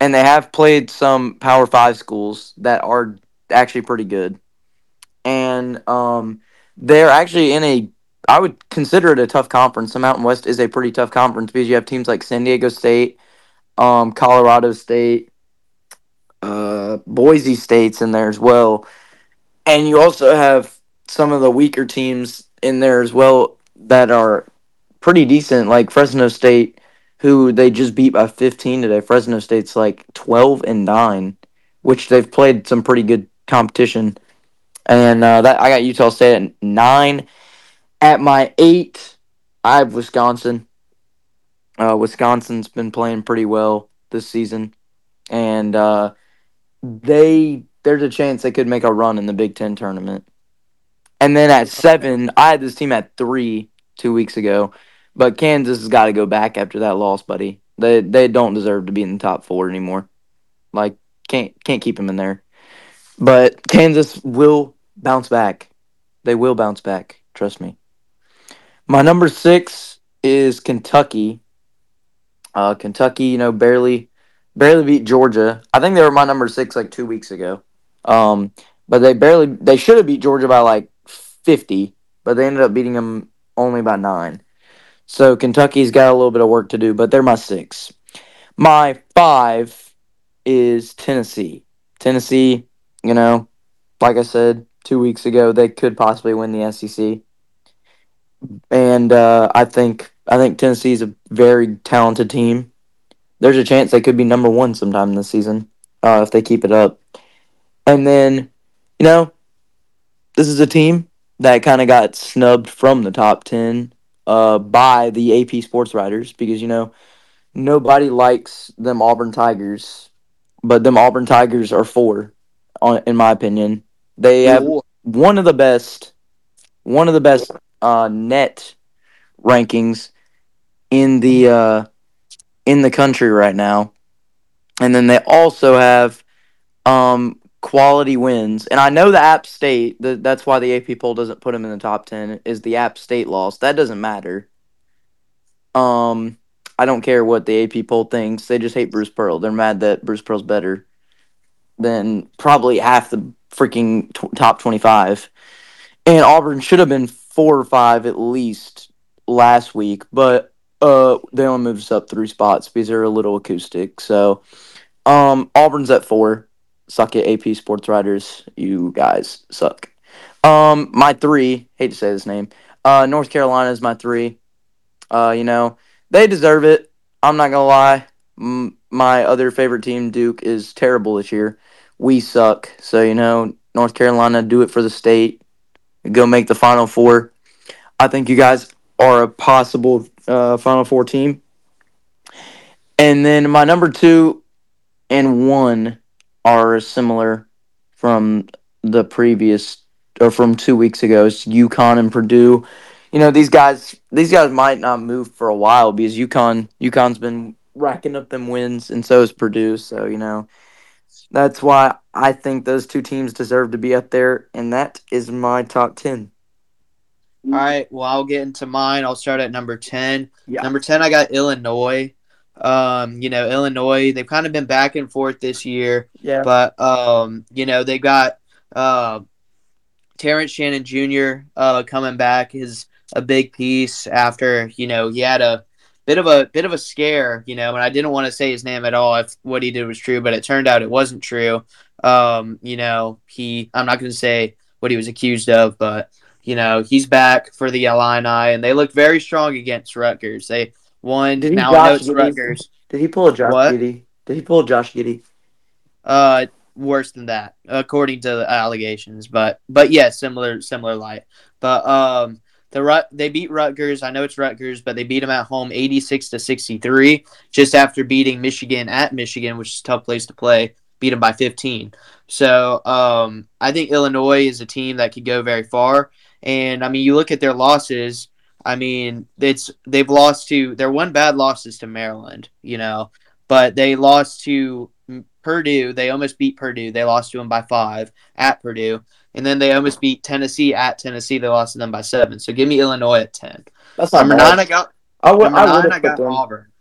and they have played some Power 5 schools that are actually pretty good. And um they're actually in a I would consider it a tough conference. The Mountain West is a pretty tough conference because you have teams like San Diego State, um, Colorado State, uh, Boise State's in there as well, and you also have some of the weaker teams in there as well that are pretty decent, like Fresno State, who they just beat by 15 today. Fresno State's like 12 and nine, which they've played some pretty good competition, and uh, that I got Utah State at nine. At my eight, I have Wisconsin. Uh, Wisconsin's been playing pretty well this season, and uh, they there's a chance they could make a run in the Big Ten tournament. And then at seven, I had this team at three two weeks ago, but Kansas has got to go back after that loss, buddy. They they don't deserve to be in the top four anymore. Like can't can't keep them in there. But Kansas will bounce back. They will bounce back. Trust me. My number six is Kentucky. Uh, Kentucky, you know, barely, barely beat Georgia. I think they were my number six like two weeks ago. Um, but they barely, they should have beat Georgia by like fifty, but they ended up beating them only by nine. So Kentucky's got a little bit of work to do, but they're my six. My five is Tennessee. Tennessee, you know, like I said two weeks ago, they could possibly win the SEC and uh, I think I think Tennessee is a very talented team. There's a chance they could be number one sometime this season uh, if they keep it up. And then, you know, this is a team that kind of got snubbed from the top ten uh, by the AP sports writers because you know nobody likes them Auburn Tigers, but them Auburn Tigers are four, on, in my opinion. They have one of the best, one of the best uh, net rankings in the uh, in the country right now, and then they also have um, quality wins. And I know the App State. The, that's why the AP poll doesn't put them in the top ten. Is the App State loss? That doesn't matter. Um, I don't care what the AP poll thinks. They just hate Bruce Pearl. They're mad that Bruce Pearl's better than probably half the freaking t- top twenty-five. And Auburn should have been four or five at least last week, but uh, they only moved us up three spots because they're a little acoustic. So, um, Auburn's at four. Suck it, AP Sports Writers. You guys suck. Um, my three. Hate to say this name. Uh, North Carolina is my three. Uh, you know they deserve it. I'm not gonna lie. M- my other favorite team, Duke, is terrible this year. We suck. So you know, North Carolina, do it for the state. Go make the Final Four. I think you guys are a possible uh, Final Four team. And then my number two and one are similar from the previous or from two weeks ago. It's UConn and Purdue. You know these guys. These guys might not move for a while because UConn. UConn's been racking up them wins, and so is Purdue. So you know that's why I think those two teams deserve to be up there, and that is my top ten. All right. Well, I'll get into mine. I'll start at number ten. Yeah. Number ten, I got Illinois. Um, you know, Illinois. They've kind of been back and forth this year, Yeah. but um, you know, they got uh, Terrence Shannon Jr. uh coming back is a big piece after you know he had a bit of a bit of a scare, you know, and I didn't want to say his name at all if what he did was true, but it turned out it wasn't true. Um, you know, he I'm not going to say what he was accused of, but you know, he's back for the Illini, and they looked very strong against Rutgers. They won. Did now I know it's? Rutgers. Did he pull a Josh What? Giddey? Did he pull a Josh Giddey? Uh, worse than that, according to the allegations. But but yeah, similar similar light. But um, the Rut they beat Rutgers. I know it's Rutgers, but they beat them at home, eighty six to sixty three, just after beating Michigan at Michigan, which is a tough place to play. Beat them by fifteen. So um, I think Illinois is a team that could go very far. And I mean, you look at their losses. I mean, it's they've lost to their one bad loss is to Maryland, you know, but they lost to Purdue. They almost beat Purdue. They lost to them by five at Purdue, and then they almost beat Tennessee at Tennessee. They lost to them by seven. So give me Illinois at ten. That's Number nine, I got I would. number I nine. I got them. Auburn.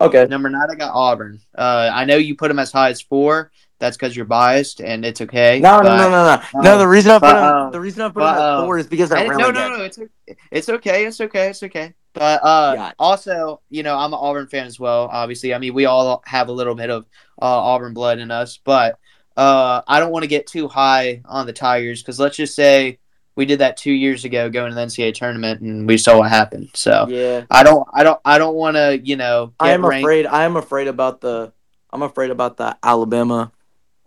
Okay. Number nine, I got Auburn. Uh, I know you put them as high as four. That's because you're biased, and it's okay. No, no, but- no, no, no. um, No, the reason I put but, him, um, the reason I put but, him at um, four is because they're really no, good. no, no, it's it's okay, it's okay, it's okay. But uh, Gotcha. also, you know, I'm an Auburn fan as well. Obviously, I mean, we all have a little bit of uh, Auburn blood in us, but uh, I don't want to get too high on the Tigers because let's just say we did that two years ago, going to the NCAA tournament, and we saw what happened. So Yeah. I don't, I don't, I don't want to, you know, get I am ranked. afraid. I am afraid about the. I'm afraid about the Alabama.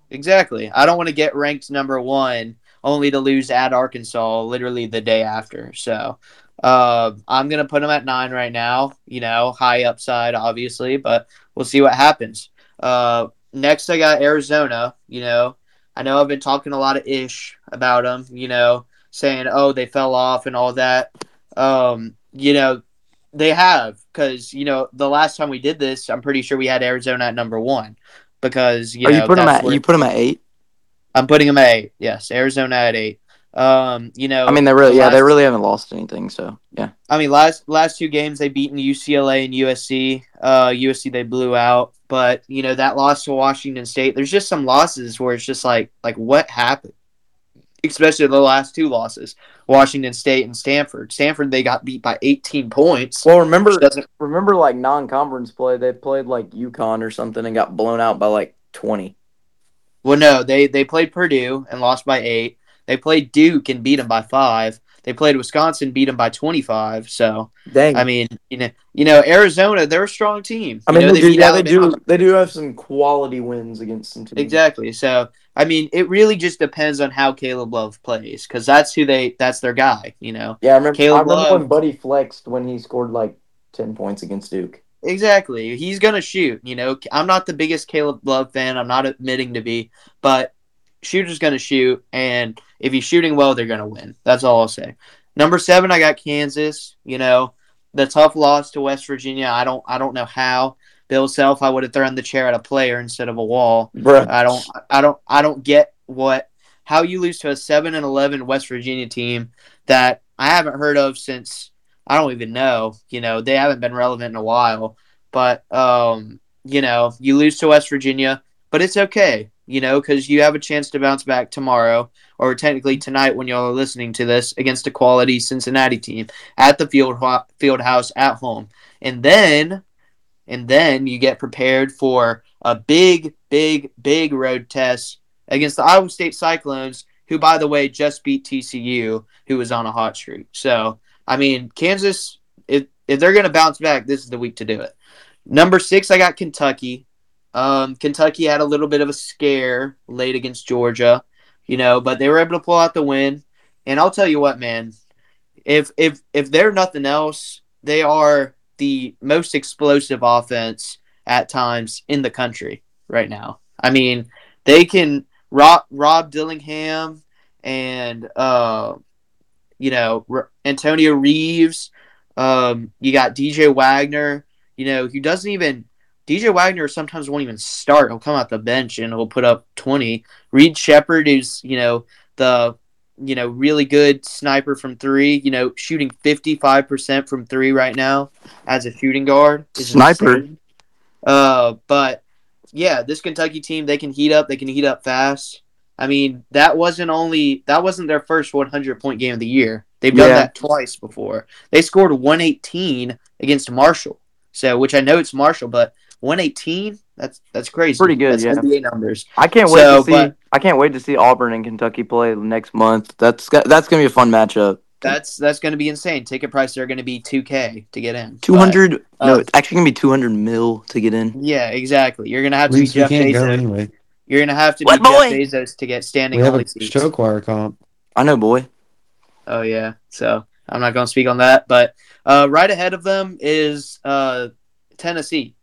Exactly. I don't want to get ranked number one only to lose at Arkansas literally the day after. So uh, I'm going to put them at nine right now. You know, high upside, obviously, but we'll see what happens. Uh, next, I got Arizona. You know, I know I've been talking a lot of ish about them, you know, saying, oh, they fell off and all that. Um, you know, they have because, you know, the last time we did this, I'm pretty sure we had Arizona at number one because, you Are know, you put him that's at? You put him at eight. I'm putting them at eight. Yes, Arizona at eight. Um, you know, I mean, they really. Yeah, they really haven't lost anything. So yeah. I mean, last last two games they beaten UCLA and USC. Uh, USC they blew out, but you know that loss to Washington State. There's just some losses where it's just like like what happened, especially the last two losses, Washington State and Stanford. Stanford they got beat by 18 points. Well, remember, remember, like non-conference play, they played like UConn or something and got blown out by like twenty. Well, no, they they played Purdue and lost by eight. They played Duke and beat them by five. They played Wisconsin, beat them by twenty five. So Dang. I mean, you know, you know, Arizona, they're a strong team. I You mean, know, they do, beat yeah, they do. They do have some quality wins against some teams. Exactly. So I mean, it really just depends on how Caleb Love plays because that's who they that's their guy. You know. Yeah, I remember. Caleb I remember Love- when Buddy flexed when he scored like ten points against Duke. Exactly. He's gonna shoot. You know, I'm not the biggest Caleb Love fan. I'm not admitting to be, but shooter's gonna shoot, and if he's shooting well, they're gonna win. That's all I'll say. Number seven, I got Kansas. You know, the tough loss to West Virginia. I don't I don't know how. Bill Self, I would have thrown the chair at a player instead of a wall. Bruh. I don't I don't I don't get what how you lose to a seven and eleven West Virginia team that I haven't heard of since I don't even know. You know, they haven't been relevant in a while. But um, you know, you lose to West Virginia, but it's okay, you know, because you have a chance to bounce back tomorrow, or technically tonight when y'all are listening to this, against a quality Cincinnati team at the field field house at home. And then and then you get prepared for a big, big, big road test against the Iowa State Cyclones, who, by the way, just beat TCU, who was on a hot streak. So, I mean, Kansas, if, if they're going to bounce back, this is the week to do it. Number six, I got Kentucky. Um, Kentucky had a little bit of a scare late against Georgia, you know, but they were able to pull out the win. And I'll tell you what, man, if if if they're nothing else, they are the most explosive offense at times in the country right now. I mean, they can Rob, Rob Dillingham and uh, you know R- Antonio Reeves. Um, you got DJ Wagner. You know who doesn't even DJ Wagner sometimes won't even start. He'll come out the bench and he'll put up twenty. Reed Sheppard is you know the you know, really good sniper from three, you know, shooting 55% from three right now as a shooting guard. Sniper. Insane. Uh, but yeah, this Kentucky team, they can heat up, they can heat up fast. I mean, that wasn't only that wasn't their first 100 point game of the year. They've done Yeah. that twice before. They scored 118 against Marshall. So, which I know it's Marshall, but 118, that's that's crazy. Pretty good, That's yeah. NBA numbers. I can't wait So, to see. but- I can't wait to see Auburn and Kentucky play next month. That's that's gonna be a fun matchup. That's that's going to be insane. Ticket prices are going to be 2k to get in. Two hundred. But, no, uh, it's actually gonna be two hundred mil to get in. Yeah, exactly. You're going to have to be Least we Jeff can't go Bezos. anyway. You're going to have to What be boy? Jeff Bezos to get standing We have only a seats. show choir comp. I know, boy. Oh yeah. So I'm not going to speak on that, but uh, right ahead of them is uh, Tennessee.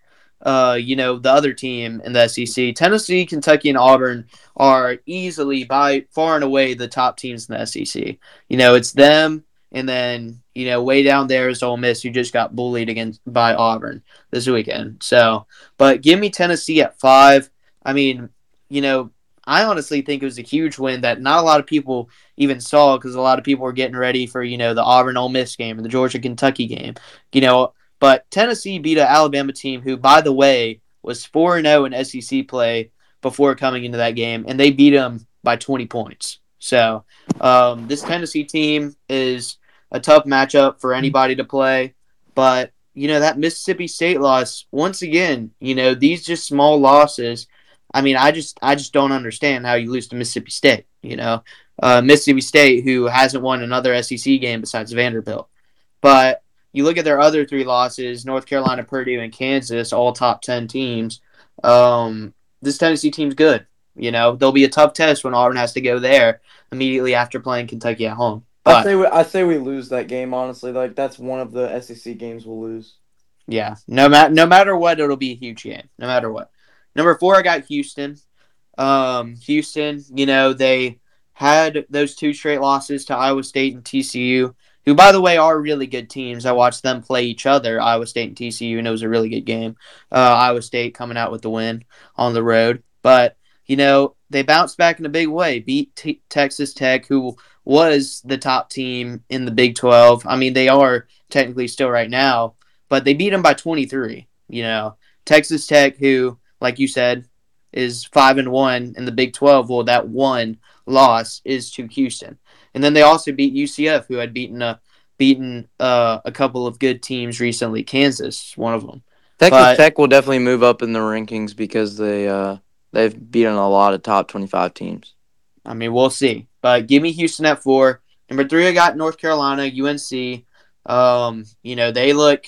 Uh, you know the other team in the SEC. Tennessee, Kentucky, and Auburn are easily by far and away the top teams in the SEC. You know it's them, and then you know way down there is Ole Miss, who just got bullied against by Auburn this weekend. So, but give me Tennessee at five. I mean, you know, I honestly think it was a huge win that not a lot of people even saw because a lot of people were getting ready for you know the Auburn Ole Miss game and the Georgia Kentucky game. You know, but Tennessee beat an Alabama team who, by the way, was four and zero in SEC play before coming into that game, and they beat them by twenty points. So um, this Tennessee team is a tough matchup for anybody to play, but you know that Mississippi State loss once again. You know these just small losses. I mean, I just I just don't understand how you lose to Mississippi State. You know, uh, Mississippi State, who hasn't won another SEC game besides Vanderbilt. But you look at their other three losses North Carolina, Purdue, and Kansas, all top 10 teams. Um, this Tennessee team's good. You know, there'll be a tough test when Auburn has to go there immediately after playing Kentucky at home. I say we, I say we lose that game. Honestly, like that's one of the SEC games we'll lose. yeah, no, ma- no matter what, it'll be a huge game. No matter what. Number four, I got Houston. Um, Houston, you know, they had those two straight losses to Iowa State and TCU, who, by the way, are really good teams. I watched them play each other, Iowa State and TCU, and it was a really good game. Uh, Iowa State coming out with the win on the road. But, you know, they bounced back in a big way, beat T- Texas Tech, who was the top team in the Big 12. I mean, they are technically still right now, but they beat them by 23. You know, Texas Tech, who, like you said, is five and one in the Big 12. Well, that one loss is to Houston, and then they also beat UCF, who had beaten a beaten uh, a couple of good teams recently. Kansas, one of them. Texas But- Tech will definitely move up in the rankings because they uh they've beaten a lot of top twenty five teams. I mean, we'll see. But give me Houston at four. Number three, I got North Carolina, UNC. Um, you know, they look.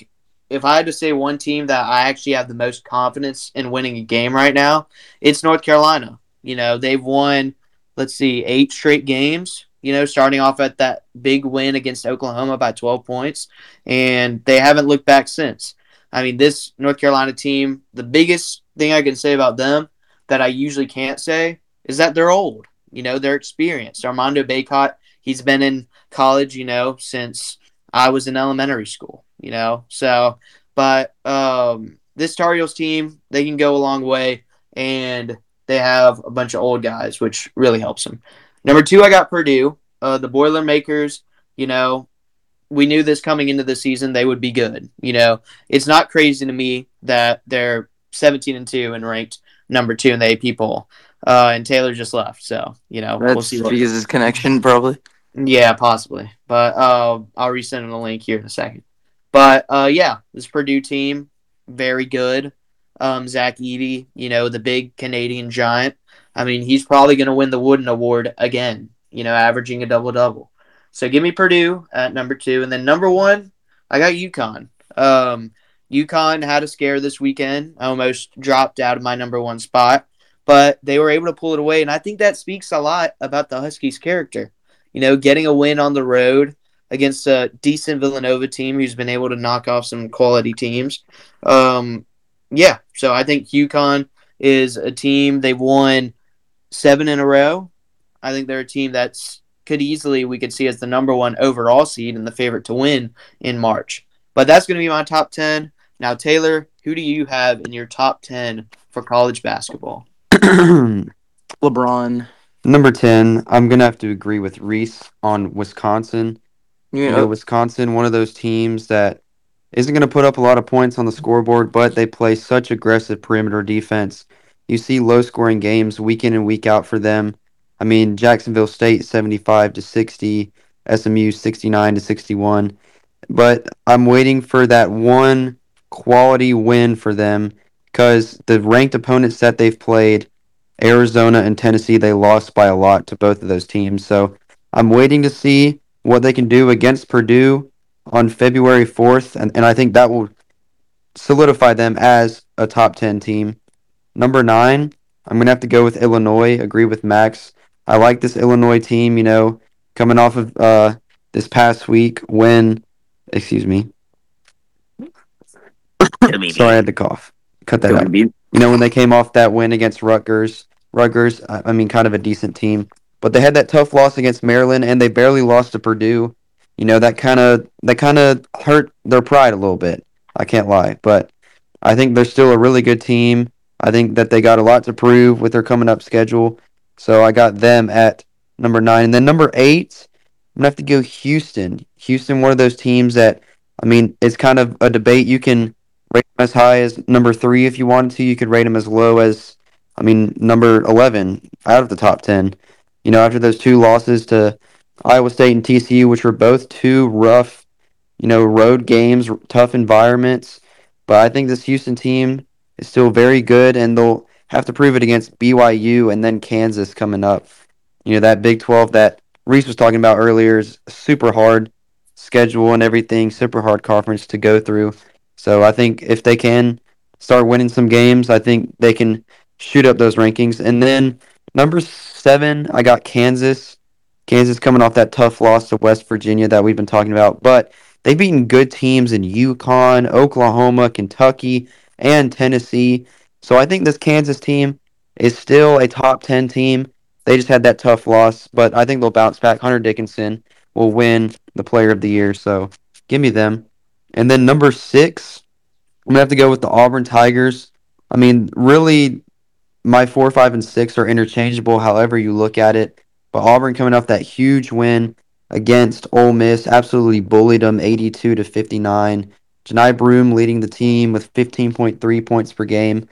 If I had to say one team that I actually have the most confidence in winning a game right now, it's North Carolina. You know, they've won, let's see, eight straight games. You know, starting off at that big win against Oklahoma by 12 points, and they haven't looked back since. I mean, this North Carolina team, the biggest thing I can say about them that I usually can't say is that they're old. You know, they're experienced. Armando Bacot, he's been in college, you know, since I was in elementary school. you know. So, but um, this Tar Heels team, they can go a long way, and they have a bunch of old guys, which really helps them. Number two, I got Purdue, uh, the Boilermakers. You know, we knew this coming into the season they would be good. You know, it's not crazy to me that they're 17 and two and ranked number two in the AP poll. Uh, and Taylor just left, so you know That's we'll see. What, because his connection, probably. yeah, possibly. But uh, I'll resend him the link here in a second. But uh, yeah, this Purdue team, very good. Um, Zach Edey, you know, the big Canadian giant. I mean, he's probably going to win the Wooden Award again, you know, averaging a double double. So give me Purdue at number two. And then number one, I got UConn. Um, UConn had a scare this weekend. I almost dropped out of my number one spot, but they were able to pull it away. And I think that speaks a lot about the Huskies' character. You know, getting a win on the road against a decent Villanova team who's been able to knock off some quality teams. Um, yeah, so I think UConn is a team they've won seven in a row. I think they're a team that's could easily we could see as the number one overall seed and the favorite to win in March. But that's going to be my top ten. Now, Taylor, who do you have in your top ten for college basketball? LeBron. Number 10, I'm going to have to agree with Reese on Wisconsin. You You know, know, Wisconsin, one of those teams that isn't going to put up a lot of points on the scoreboard, but they play such aggressive perimeter defense. You see low scoring games week in and week out for them. I mean, Jacksonville State 75 to 60, SMU 69 to 61. But I'm waiting for that one quality win for them because the ranked opponents that they've played, Arizona and Tennessee, they lost by a lot to both of those teams. So I'm waiting to see what they can do against Purdue on February 4th, and, and I think that will solidify them as a top 10 team. Number nine, I'm going to have to go with Illinois, agree with Max. I like this Illinois team, you know, coming off of uh, this past week when, excuse me. Sorry, I had to cough. Cut that out. You know, when they came off that win against Rutgers, Rutgers, I I mean, kind of a decent team, but they had that tough loss against Maryland, and they barely lost to Purdue. You know, that kind of that kind of hurt their pride a little bit. I can't lie, but I think they're still a really good team. I think that they got a lot to prove with their coming up schedule. So I got them at number nine, and then number eight, I'm gonna have to go Houston. Houston, one of those teams that I mean, it's kind of a debate. You can rate them as high as number three if you wanted to. You could rate them as low as, I mean, number 11 out of the top 10. You know, after those two losses to Iowa State and TCU, which were both two rough, you know, road games, tough environments. But I think this Houston team is still very good, and they'll have to prove it against BYU and then Kansas coming up. You know, that Big 12 that Reese was talking about earlier is super hard schedule and everything, super hard conference to go through. So I think if they can start winning some games, I think they can shoot up those rankings. And then number seven, I got Kansas. Kansas coming off that tough loss to West Virginia that we've been talking about, but they've beaten good teams in UConn, Oklahoma, Kentucky, and Tennessee. So I think this Kansas team is still a top 10 team. They just had that tough loss, but I think they'll bounce back. Hunter Dickinson will win the player of the year, so give me them. And then number six, I'm gonna have to go with the Auburn Tigers. I mean, really, my four, five, and six are interchangeable, however you look at it. But Auburn coming off that huge win against Ole Miss, absolutely bullied them, 82 to 59. Johni Broome leading the team with 15.3 points per game.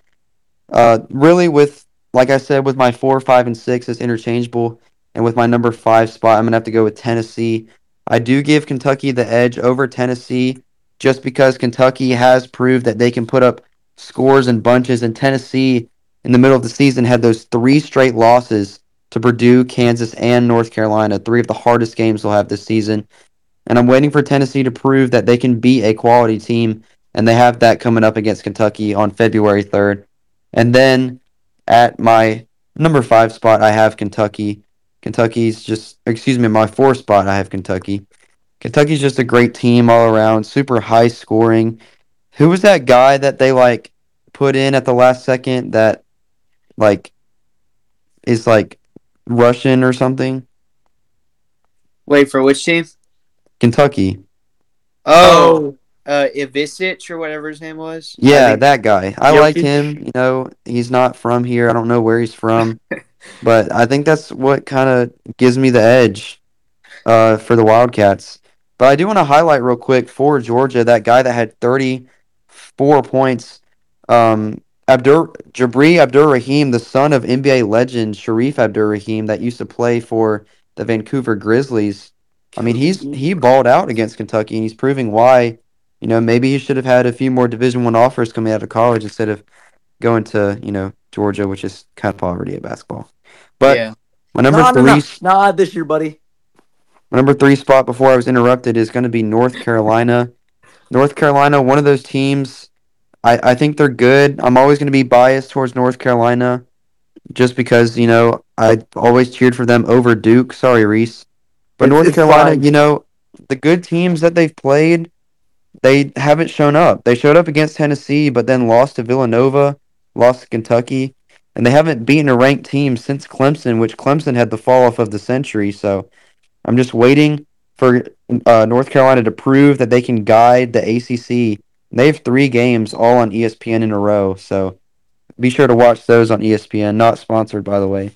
Uh, really, with like I said, with my four, five, and six, it's interchangeable. And with my number five spot, I'm gonna have to go with Tennessee. I do give Kentucky the edge over Tennessee just because Kentucky has proved that they can put up scores in bunches, and Tennessee in the middle of the season had those three straight losses to Purdue, Kansas, and North Carolina, three of the hardest games they'll have this season. And I'm waiting for Tennessee to prove that they can be a quality team, and they have that coming up against Kentucky on February 3rd. And then at my number five spot, I have Kentucky. Kentucky's just, excuse me, my four spot, I have Kentucky. Kentucky's just a great team all around, super high scoring. Who was that guy that they like put in at the last second that like is like Russian or something? Wait for which team? Kentucky. Oh, uh, Ivisic or whatever his name was. Yeah, think- that guy. I Jokic. like him. You know, he's not from here. I don't know where he's from, but I think that's what kind of gives me the edge uh, for the Wildcats. But I do want to highlight real quick for Georgia that guy that had 34 points, um, Abdur Jabri Abdur Rahim, the son of NBA legend Shareef Abdur Rahim, that used to play for the Vancouver Grizzlies. I mean, he's he balled out against Kentucky, and he's proving why. You know, maybe he should have had a few more Division One offers coming out of college instead of going to you know Georgia, which is kind of poverty at basketball. But yeah, my number Nah, three, nah, nah, not this year, buddy. my number three spot before I was interrupted is going to be North Carolina. North Carolina, one of those teams. I, I think they're good. I'm always going to be biased towards North Carolina, just because you know I always cheered for them over Duke. Sorry, Reese, but North it's Carolina, fine. you know, the good teams that they've played, they haven't shown up. They showed up against Tennessee, but then lost to Villanova, lost to Kentucky, and they haven't beaten a ranked team since Clemson, which Clemson had the fall off of the century. So I'm just waiting for uh, North Carolina to prove that they can guide the ACC. They have three games all on ESPN in a row, so be sure to watch those on ESPN. Not sponsored, by the way.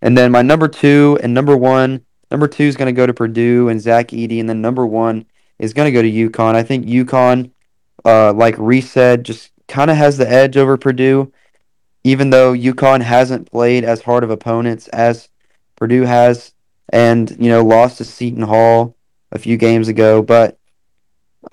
And then my number two and number one. Number two is going to go to Purdue and Zach Edey, and then number one is going to go to UConn. I think UConn, uh, like Reese said, just kind of has the edge over Purdue, even though UConn hasn't played as hard of opponents as Purdue has, and you know lost to Seton Hall a few games ago. But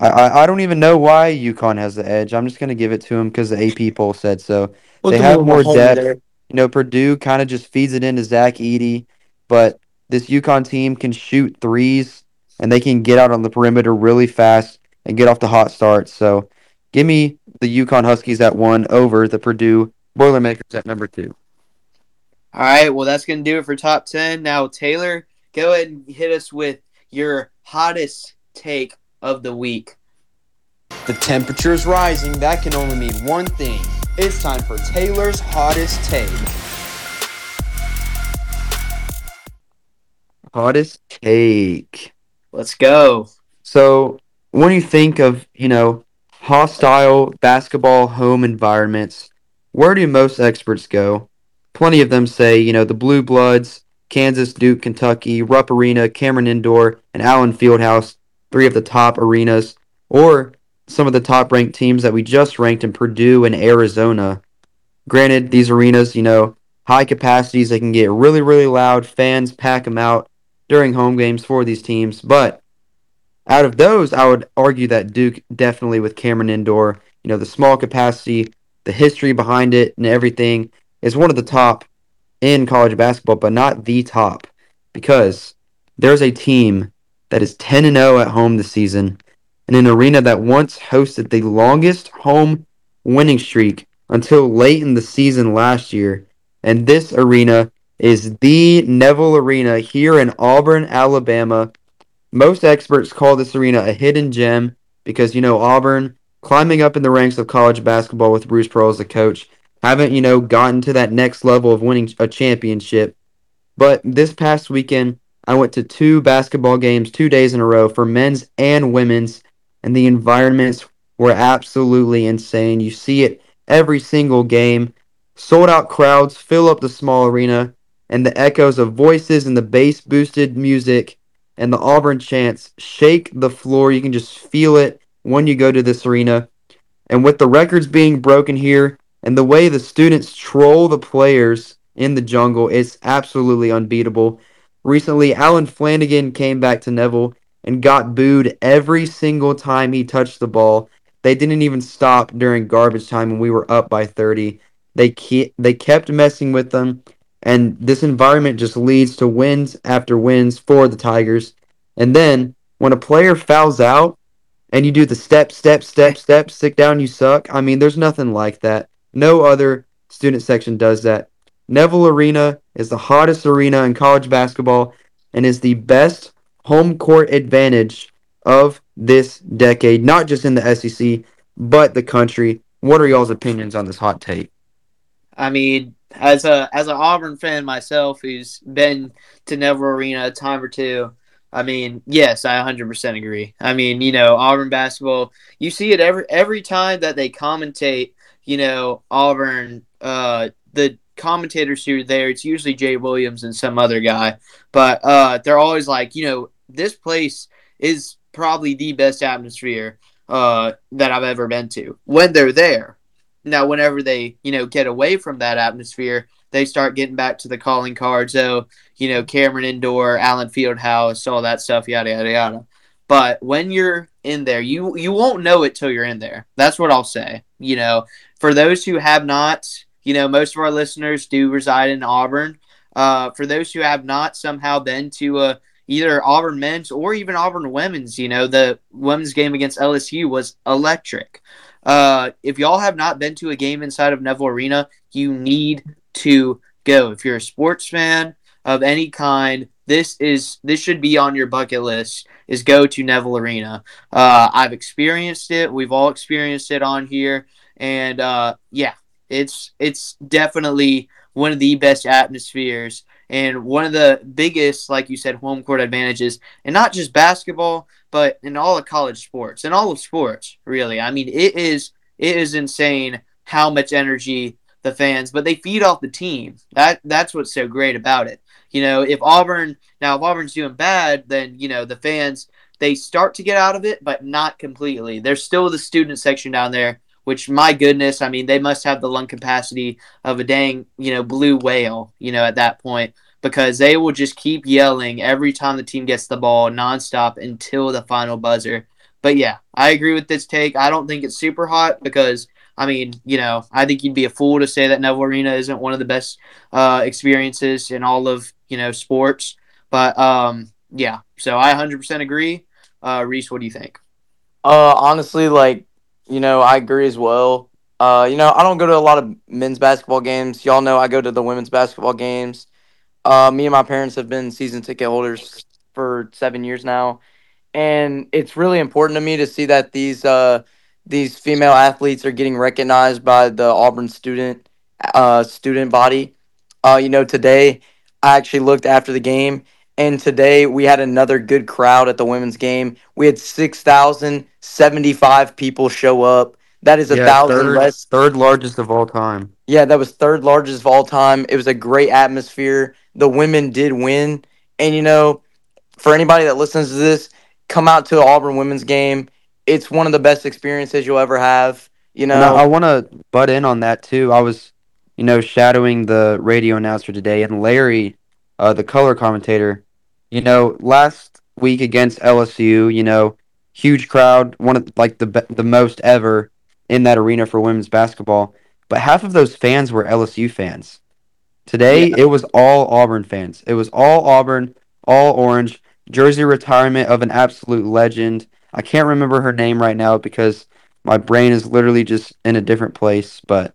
I, I, I don't even know why UConn has the edge. I'm just going to give it to them because the AP poll said so. Look They have more depth. there. You know, Purdue kind of just feeds it into Zach Edey, but this UConn team can shoot threes and they can get out on the perimeter really fast and get off the hot start. So give me the UConn Huskies at one over the Purdue Boilermakers at number two. All right, well, that's going to do it for top 10. Now, Taylor, go ahead and hit us with your hottest take of the week. The temperature is rising. That can only mean one thing. It's time for Taylor's hottest take. Hottest take. Let's go. So when you think of, you know, hostile basketball home environments, where do most experts go? Plenty of them say, you know, the Blue Bloods, Kansas, Duke, Kentucky, Rupp Arena, Cameron Indoor, and Allen Fieldhouse, three of the top arenas, or some of the top ranked teams that we just ranked in Purdue and Arizona. Granted, these arenas, you know, high capacities, they can get really, really loud, fans pack them out during home games for these teams, but out of those, I would argue that Duke definitely with Cameron Indoor, you know, the small capacity, the history behind it, and everything is one of the top in college basketball, but not the top because there's a team that is 10 and 0 at home this season in an arena that once hosted the longest home winning streak until late in the season last year. And this arena is the Neville Arena here in Auburn, Alabama. Most experts call this arena a hidden gem because, you know, Auburn climbing up in the ranks of college basketball with Bruce Pearl as the coach haven't, you know, gotten to that next level of winning a championship. But this past weekend, I went to two basketball games two days in a row for men's and women's, and the environments were absolutely insane. You see it every single game. Sold out crowds fill up the small arena, and the echoes of voices and the bass boosted music and the Auburn chants shake the floor. You can just feel it when you go to this arena. And with the records being broken here and the way the students troll the players in the jungle, it's absolutely unbeatable. Recently, Allen Flanigan came back to Neville and got booed every single time he touched the ball. They didn't even stop during garbage time when we were up by 30. They ke- they kept messing with them, and this environment just leads to wins after wins for the Tigers. And then when a player fouls out and you do the step, step, step, step, sit down, you suck. I mean, there's nothing like that. No other student section does that. Neville Arena is the hottest arena in college basketball and is the best home court advantage of this decade, not just in the SEC, but the country. What are y'all's opinions on this hot take? I mean, as a as an Auburn fan myself, who's been to Neville Arena a time or two, I mean, yes, I 100% agree. I mean, you know, Auburn basketball, you see it every every time that they commentate, you know, Auburn uh the commentators who are there, it's usually Jay Williams and some other guy, but uh they're always like, you know, this place is probably the best atmosphere uh that I've ever been to when they're there. Now, whenever they, you know, get away from that atmosphere, they start getting back to the calling cards. So, you know, Cameron Indoor, Allen Fieldhouse, all that stuff, yada yada yada. But when you're in there, you you won't know it till you're in there. That's what I'll say. You know, for those who have not, you know, most of our listeners do reside in Auburn. Uh, for those who have not somehow been to a either Auburn men's or even Auburn women's, you know, the women's game against LSU was electric. Uh, if y'all have not been to a game inside of Neville Arena, you need to go. If you're a sports fan of any kind, this is this should be on your bucket list. Is go to Neville Arena. Uh, I've experienced it. We've all experienced it on here, and uh, yeah, it's it's definitely one of the best atmospheres and one of the biggest, like you said, home court advantages, and not just basketball, but in all of college sports in all of sports, really. I mean, it is it is insane how much energy the fans, but they feed off the team. That that's what's so great about it. You know, if Auburn now if Auburn's doing bad, then you know the fans they start to get out of it, but not completely. There's still the student section down there, which my goodness, I mean, they must have the lung capacity of a dang, you know, blue whale, you know, at that point because they will just keep yelling every time the team gets the ball nonstop until the final buzzer. But yeah, I agree with this take. I don't think it's super hot because I mean, you know, I think you'd be a fool to say that Neville Arena isn't one of the best uh, experiences in all of you know sports. But um, yeah, so I 100% agree. Uh, Reese, what do you think? Uh, honestly, like you know, I agree as well. Uh, you know, I don't go to a lot of men's basketball games. Y'all know I go to the women's basketball games. Uh, me and my parents have been season ticket holders for seven years now, and it's really important to me to see that these uh, these female athletes are getting recognized by the Auburn student uh, student body. Uh, you know, today I actually looked after the game, and today we had another good crowd at the women's game. We had six thousand seventy five people show up. That is a Yeah, thousand third, less. third largest of all time. Yeah, that was third largest of all time. It was a great atmosphere. The women did win, and you know, for anybody that listens to this, come out to an Auburn women's game. It's one of the best experiences you'll ever have. You know, I want to butt in on that too. I was, you know, shadowing the radio announcer today, and Larry, uh, the color commentator, you know, last week against LSU, you know, huge crowd, one of like the the most ever in that arena for women's basketball. But half of those fans were LSU fans. Today, it was all Auburn fans. It was all Auburn, all orange. Jersey retirement of an absolute legend. I can't remember her name right now because my brain is literally just in a different place. But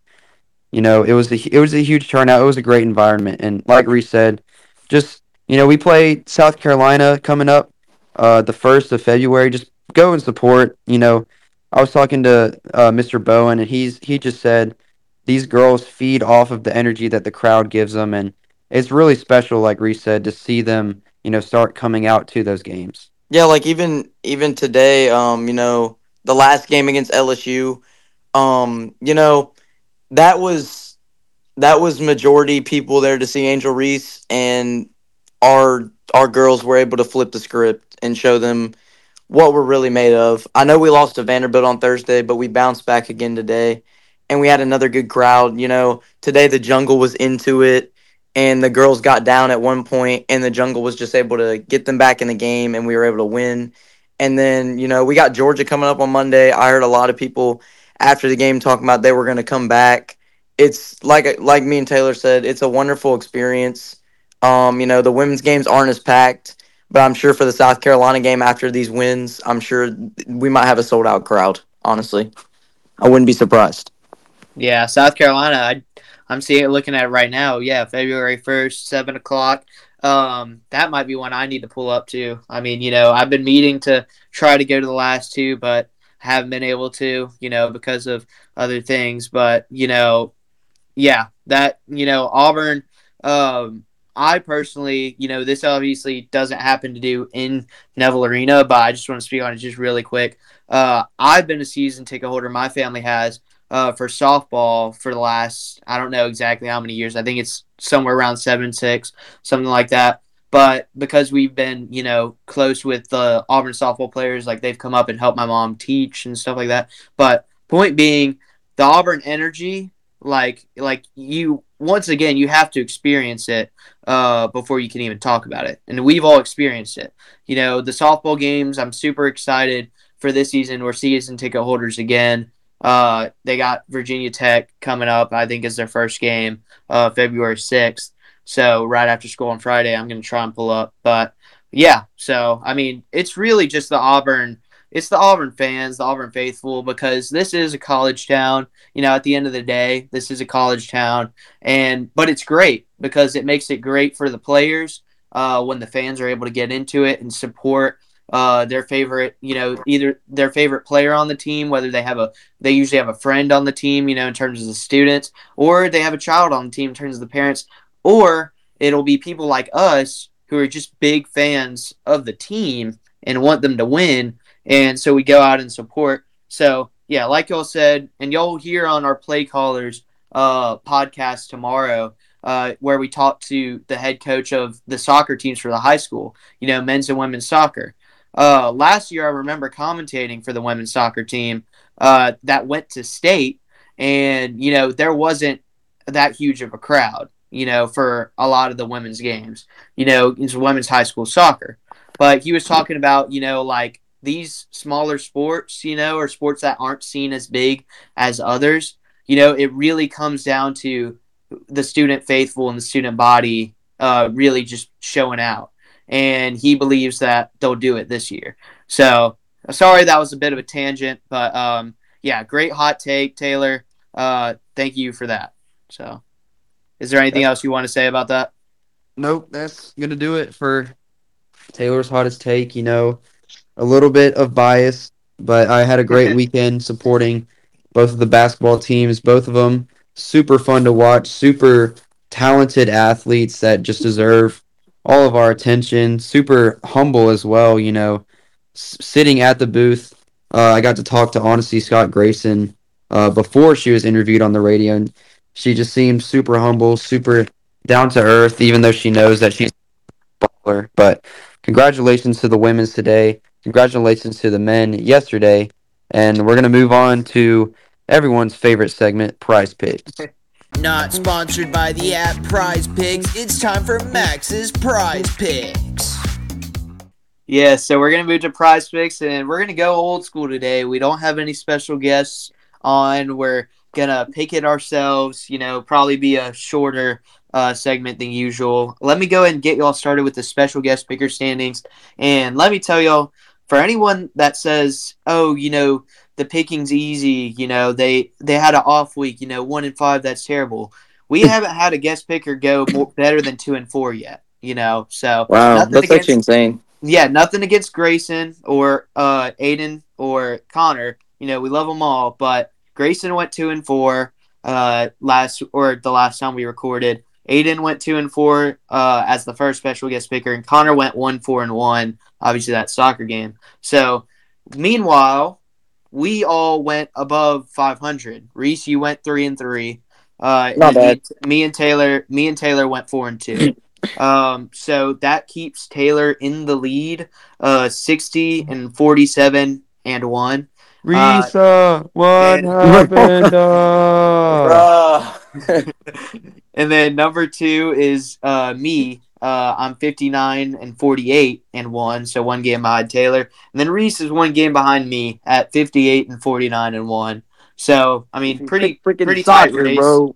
you know, it was a it was a huge turnout. It was a great environment, and like Reese said, just you know, we play South Carolina coming up, uh, the first of February. Just go and support. You know, I was talking to uh, Mr. Bowen, and he's he just said these girls feed off of the energy that the crowd gives them, and it's really special, like Reese said, to see them, you know, start coming out to those games. yeah, like even even today, um, you know, the last game against LSU, um, you know, that was that was majority people there to see Angel Reese, and our our girls were able to flip the script and show them what we're really made of. I know we lost to Vanderbilt on Thursday, but we bounced back again today, and we had another good crowd. You know, today the jungle was into it, and the girls got down at one point, and the jungle was just able to get them back in the game, and we were able to win. And then you know we got Georgia coming up on Monday. I heard a lot of people after the game talking about they were going to come back. It's like like me and Taylor said, it's a wonderful experience. Um, you know, the women's games aren't as packed, but I'm sure for the South Carolina game after these wins, I'm sure we might have a sold out crowd. Honestly, I wouldn't be surprised. Yeah, South Carolina. I, I'm seeing it, looking at it right now. Yeah, February first, seven o'clock. Um, that might be one I need to pull up to. I mean, you know, I've been meeting to try to go to the last two, but haven't been able to, you know, because of other things. But you know, yeah, that you know, Auburn. Um, I personally, you know, this obviously doesn't happen to do in Neville Arena, but I just want to speak on it just really quick. Uh, I've been a season ticket holder. My family has uh, for softball for the last I don't know exactly how many years. I think it's somewhere around seven, six, something like that. But because we've been, you know, close with the Auburn softball players, like they've come up and helped my mom teach and stuff like that. But point being, the Auburn energy, like, like you once again, you have to experience it uh, before you can even talk about it. And we've all experienced it. You know, the softball games. I'm super excited for this season. We're season ticket holders again. Uh, they got Virginia Tech coming up. I think is their first game, uh, February sixth. So right after school on Friday, I'm gonna try and pull up. But yeah, so I mean, it's really just the Auburn. It's the Auburn fans, the Auburn faithful, because this is a college town. You know, at the end of the day, this is a college town, and but it's great because it makes it great for the players uh, when the fans are able to get into it and support uh, their favorite, you know, either their favorite player on the team, whether they have a, they usually have a friend on the team, you know, in terms of the students, or they have a child on the team in terms of the parents, or it'll be people like us who are just big fans of the team and want them to win. And so we go out and support. So, yeah, like y'all said, and y'all hear on our Play Callers uh, podcast tomorrow, uh, where we talk to the head coach of the soccer teams for the high school, you know, men's and women's soccer. Uh, last year, I remember commentating for the women's soccer team uh, that went to state, and you know there wasn't that huge of a crowd, you know, for a lot of the women's games. You know, it's women's high school soccer, but he was talking about you know like these smaller sports, you know, or sports that aren't seen as big as others. You know, it really comes down to the student faithful and the student body uh, really just showing out and he believes that they'll do it this year. So sorry that was a bit of a tangent, but um, yeah, great hot take, Taylor. Uh, thank you for that. So, is there anything else you want to say about that? Nope, that's gonna do it for Taylor's hottest take. You know, a little bit of bias, but I had a great weekend supporting both of the basketball teams. Both of them super fun to watch, super talented athletes that just deserve all of our attention. Super humble as well, you know. S- sitting at the booth, uh, I got to talk to Honesty Scott Grayson uh, before she was interviewed on the radio, and she just seemed super humble, super down to earth, even though she knows that she's a baller. But congratulations to the women's today. Congratulations to the men yesterday. And we're going to move on to everyone's favorite segment, Prize Picks. Not sponsored by the app Prize Picks, it's time for Max's Prize Picks. Yeah, so we're gonna move to Prize Picks, and we're gonna go old school today. We don't have any special guests on. We're gonna pick it ourselves. You know, probably be a shorter uh, segment than usual. Let me go ahead and get y'all started with the special guest picker standings, and let me tell y'all, for anyone that says, "Oh, you know," the picking's easy. You know, they they had an off week. You know, one and five, that's terrible. We haven't had a guest picker go more, better than two and four yet. You know, so wow, that's against, actually insane. Yeah, nothing against Grayson or uh, Aiden or Connor. You know, we love them all, but Grayson went two and four uh, last or the last time we recorded. Aiden went two and four uh, as the first special guest picker, and Connor went one four and one. Obviously, that soccer game. So, meanwhile, we all went above 500. Reese, you went three and three. Uh, Not bad. Me, me, and Taylor, me and Taylor went four and two. um, so that keeps Taylor in the lead, uh, 60 and 47 and one. Reese, uh, what and, happened? Uh? and then number two is uh, me uh, I'm 59 and 48 and one, so one game behind Taylor. And then Reese is one game behind me at 58 and 49 and one. So I mean, pretty pretty tight race, bro.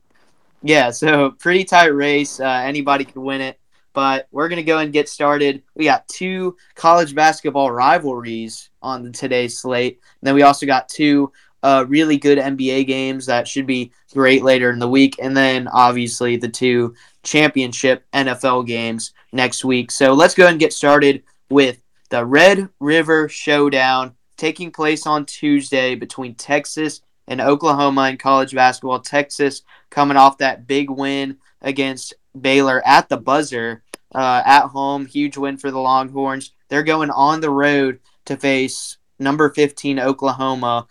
Yeah, so pretty tight race. Uh, anybody could win it. But we're gonna go and get started. We got two college basketball rivalries on today's slate. And then we also got two uh, really good NBA games that should be great later in the week. And then obviously the two championship NFL games next week. So let's go and get started with the Red River Showdown taking place on Tuesday between Texas and Oklahoma in college basketball. Texas coming off that big win against Baylor at the buzzer uh, at home. Huge win for the Longhorns. They're going on the road to face number 15 Oklahoma.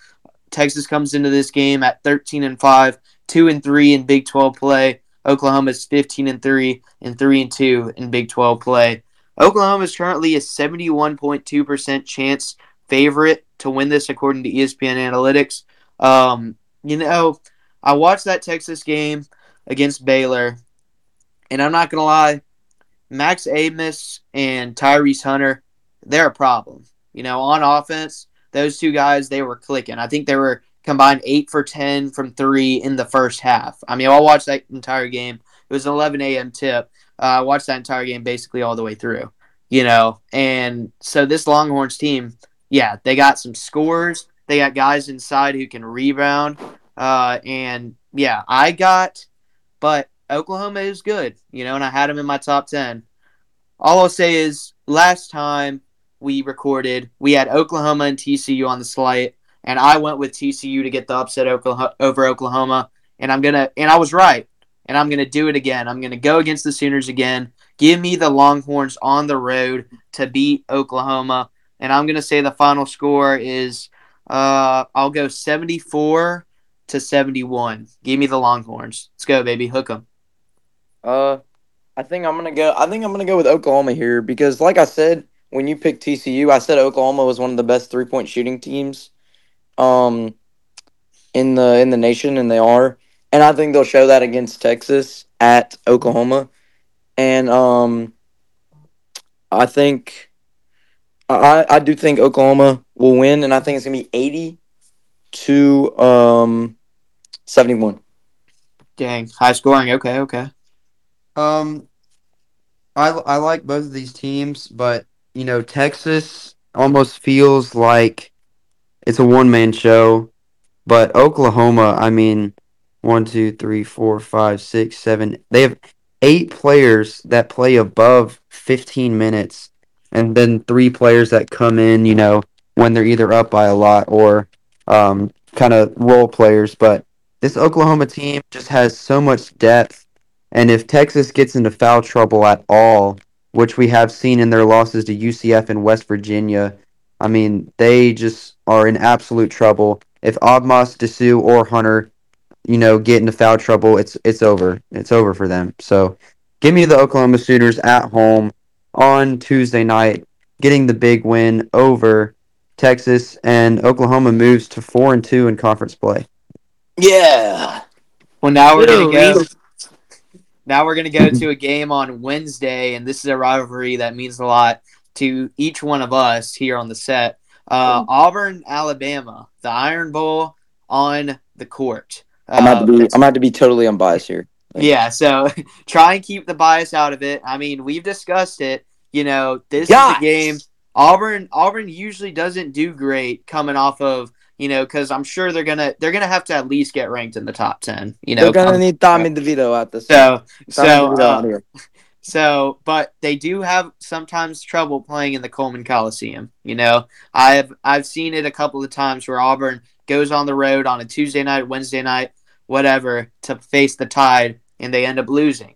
Texas comes into this game at 13 and 5, 2 and 3 in Big 12 play. Oklahoma's 15 and 3 and 3 and 2 in Big 12 play. Oklahoma is currently a 71.2% chance favorite to win this according to ESPN Analytics. Um, you know, I watched that Texas game against Baylor, and I'm not going to lie, Max Abmas and Tyrese Hunter, they're a problem. You know, on offense, those two guys, they were clicking. I think they were combined 8 for 10 from 3 in the first half. I mean, I watched that entire game. It was an 11 a.m. tip. Uh, I watched that entire game basically all the way through, you know. And so this Longhorns team, yeah, they got some scores. They got guys inside who can rebound. Uh, and yeah, I got, but Oklahoma is good, you know, and I had them in my top 10. All I'll say is last time we recorded, we had Oklahoma and TCU on the slate, and I went with TCU to get the upset over Oklahoma, and I'm to, and I was right, and I'm to do it again. I'm to go against the Sooners again. Give me the Longhorns on the road to beat Oklahoma, and I'm to say the final score is, uh, I'll go 74 to 71. Give me the Longhorns. Let's go, baby. Hook them. Uh, I think I'm gonna go. I think I'm gonna go with Oklahoma here because, like I said, when you picked TCU, I said Oklahoma was one of the best three point shooting teams, um, in the in the nation, and they are. And I think they'll show that against Texas at Oklahoma, and um, I think I I do think Oklahoma will win, and I think it's gonna be eighty to um seventy one. Dang, high scoring. Okay, okay. Um, I I like both of these teams, but you know Texas almost feels like it's a one man show, but Oklahoma, I mean, one, two, three, four, five, six, seven. They have eight players that play above fifteen minutes, and then three players that come in, you know, when they're either up by a lot or um, kind of role players. But this Oklahoma team just has so much depth and if Texas gets into foul trouble at all, which we have seen in their losses to UCF and West Virginia, I mean, they just are in absolute trouble. If Abmas, Disu, or Hunter, you know, get into foul trouble, it's it's over. It's over for them. So give me the Oklahoma Sooners at home on Tuesday night, getting the big win over Texas, and Oklahoma moves to four and two in conference play. Yeah. Well, now we're gonna go. Now we're going to go to a game on Wednesday, and this is a rivalry that means a lot to each one of us here on the set. Uh, Auburn, Alabama, the Iron Bowl on the court. Uh, I'm about to be I'm about to be totally unbiased here. Yeah, so try and keep the bias out of it. I mean, we've discussed it. You know, this is a game. Auburn Auburn usually doesn't do great coming off of you know, because I'm sure they're gonna they're gonna have to at least get ranked in the top ten. You know, they're gonna come, need Tommy DeVito at this. So so uh, so, but they do have sometimes trouble playing in the Coleman Coliseum. You know, I've I've seen it a couple of times where Auburn goes on the road on a Tuesday night, Wednesday night, whatever, to face the Tide, and they end up losing.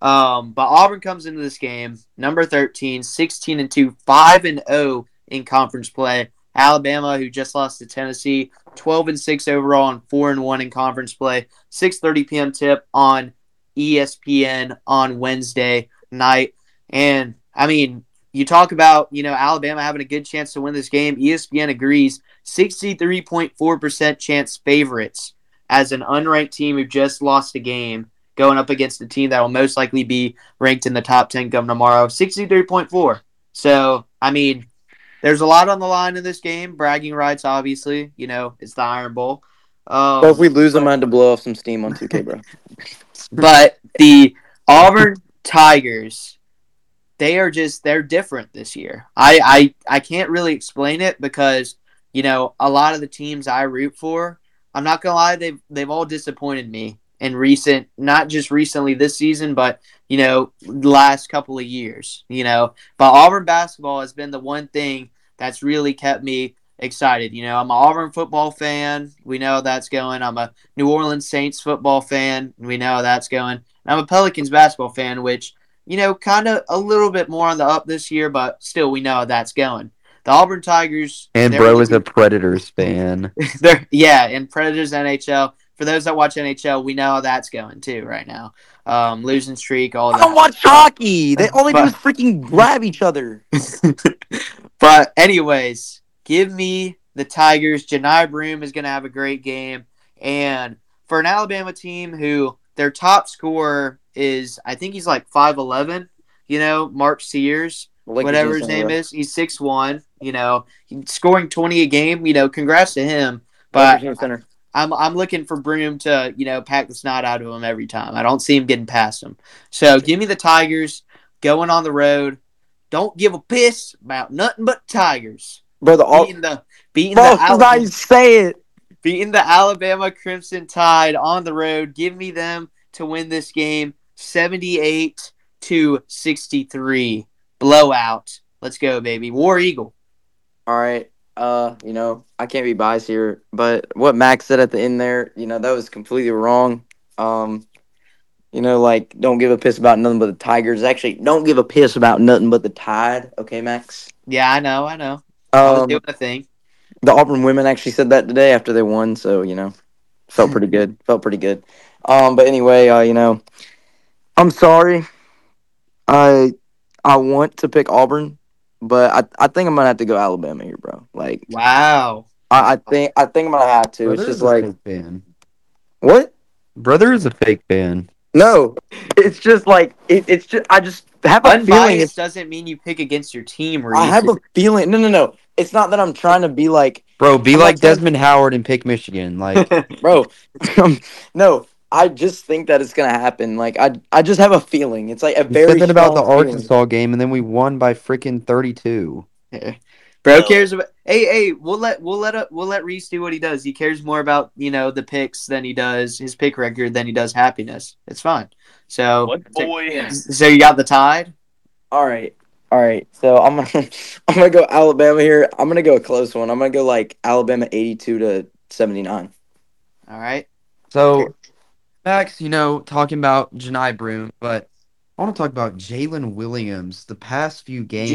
Um, but Auburn comes into this game number 13, 16 and 2, 5 and 0 in conference play. Alabama, who just lost to Tennessee, 12 and 6 overall and 4 and 1 in conference play. 6:30 p.m. tip on ESPN on Wednesday night. And I mean, you talk about, you know, Alabama having a good chance to win this game. ESPN agrees 63.4% chance favorites as an unranked team who just lost a game going up against a team that will most likely be ranked in the top 10 come tomorrow. 63.4. So, I mean, there's a lot on the line in this game. Bragging rights, obviously. You know, it's the Iron Bowl. Um, well, if we lose, I'm going to blow off some steam on 2K, bro. but the Auburn Tigers, they are just they're different this year. I, I I can't really explain it because you know a lot of the teams I root for. I'm not gonna lie, they've they've all disappointed me in recent, not just recently this season, but you know, last couple of years. You know, but Auburn basketball has been the one thing that's really kept me excited. You know, I'm an Auburn football fan. We know how that's going. I'm a New Orleans Saints football fan. We know how that's going. And I'm a Pelicans basketball fan, which you know, kind of a little bit more on the up this year, but still, we know how that's going. The Auburn Tigers And bro is a Predators fan. yeah, and Predators NHL. For those that watch NHL, we know how that's going too right now. Um, losing streak, all that. I don't watch hockey. They all they do is freaking grab each other. but anyways, give me the Tigers. Johni Broome is going to have a great game, and for an Alabama team who their top scorer is, I think he's like five eleven. You know, Mark Sears, whatever his name is, he's six one. You know, scoring twenty a game. You know, congrats to him. But Center. I'm I'm looking for Broome to you know pack the snot out of him every time. I don't see him getting past him. So give me the Tigers going on the road. Don't give a piss about nothing but Tigers Brother, all beating the beating Bro, the Alabama, say it. beating the Alabama Crimson Tide on the road. Give me them to win this game, seventy eight to sixty three blowout. Let's go, baby. War Eagle. All right. Uh, you know, I can't be biased here, but what Max said at the end there, you know, that was completely wrong. Um, you know, like don't give a piss about nothing but the Tigers. Actually, don't give a piss about nothing but the Tide. Okay, Max. Yeah, I know, I know. I was Um, doing a thing. the Auburn women actually said that today after they won, so you know, felt pretty good. Felt pretty good. Um, but anyway, uh, you know, I'm sorry. I I want to pick Auburn, but I I think I'm gonna have to go Alabama here, bro. Like Wow. I, I think I think I'm gonna have to. Brother it's is just a like fake fan. what? Brother is a fake fan. No, it's just like it, it's just I just have a feeling. Unbiased It's, doesn't mean you pick against your team. Or I you have a feeling. No, no, no. It's not that I'm trying to be like, Bro, be I'm like trying- Desmond Howard and pick Michigan. Like bro. no, I just think that it's gonna happen. Like I, I just have a feeling. It's like a you very said about the feeling. Arkansas game, and then we won by freaking thirty-two. Bro No. cares about. Hey, hey, we'll let we'll let uh, we'll let Reese do what he does. He cares more about you know the picks than he does his pick record than he does happiness. It's fine. So What boy? so you got the tide. All right. All right. So I'm gonna I'm gonna go Alabama here. I'm gonna go a close one. I'm gonna go like Alabama 82 to 79. All right. So, Max, you know, talking about Johni Broome, but I want to talk about Jaylin Williams. The past few games, I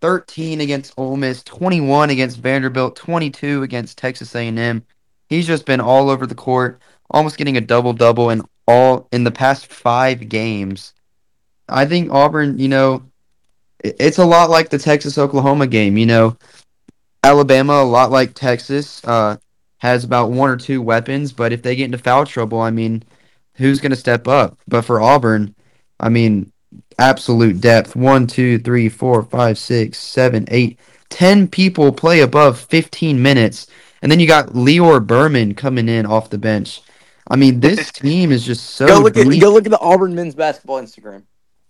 13 against Ole Miss, 21 against Vanderbilt, 22 against Texas A&M. He's just been all over the court, almost getting a double double in all in the past five games. I think Auburn, you know, it's a lot like the Texas Oklahoma game. You know, Alabama, a lot like Texas. Uh, has about one or two weapons, but if they get into foul trouble, I mean, who's going to step up? But for Auburn, I mean, absolute depth. One, two, three, four, five, six, seven, eight, ten people play above 15 minutes. And then you got Lior Berman coming in off the bench. I mean, this team is just so go look at deep, go look at the Auburn men's basketball Instagram.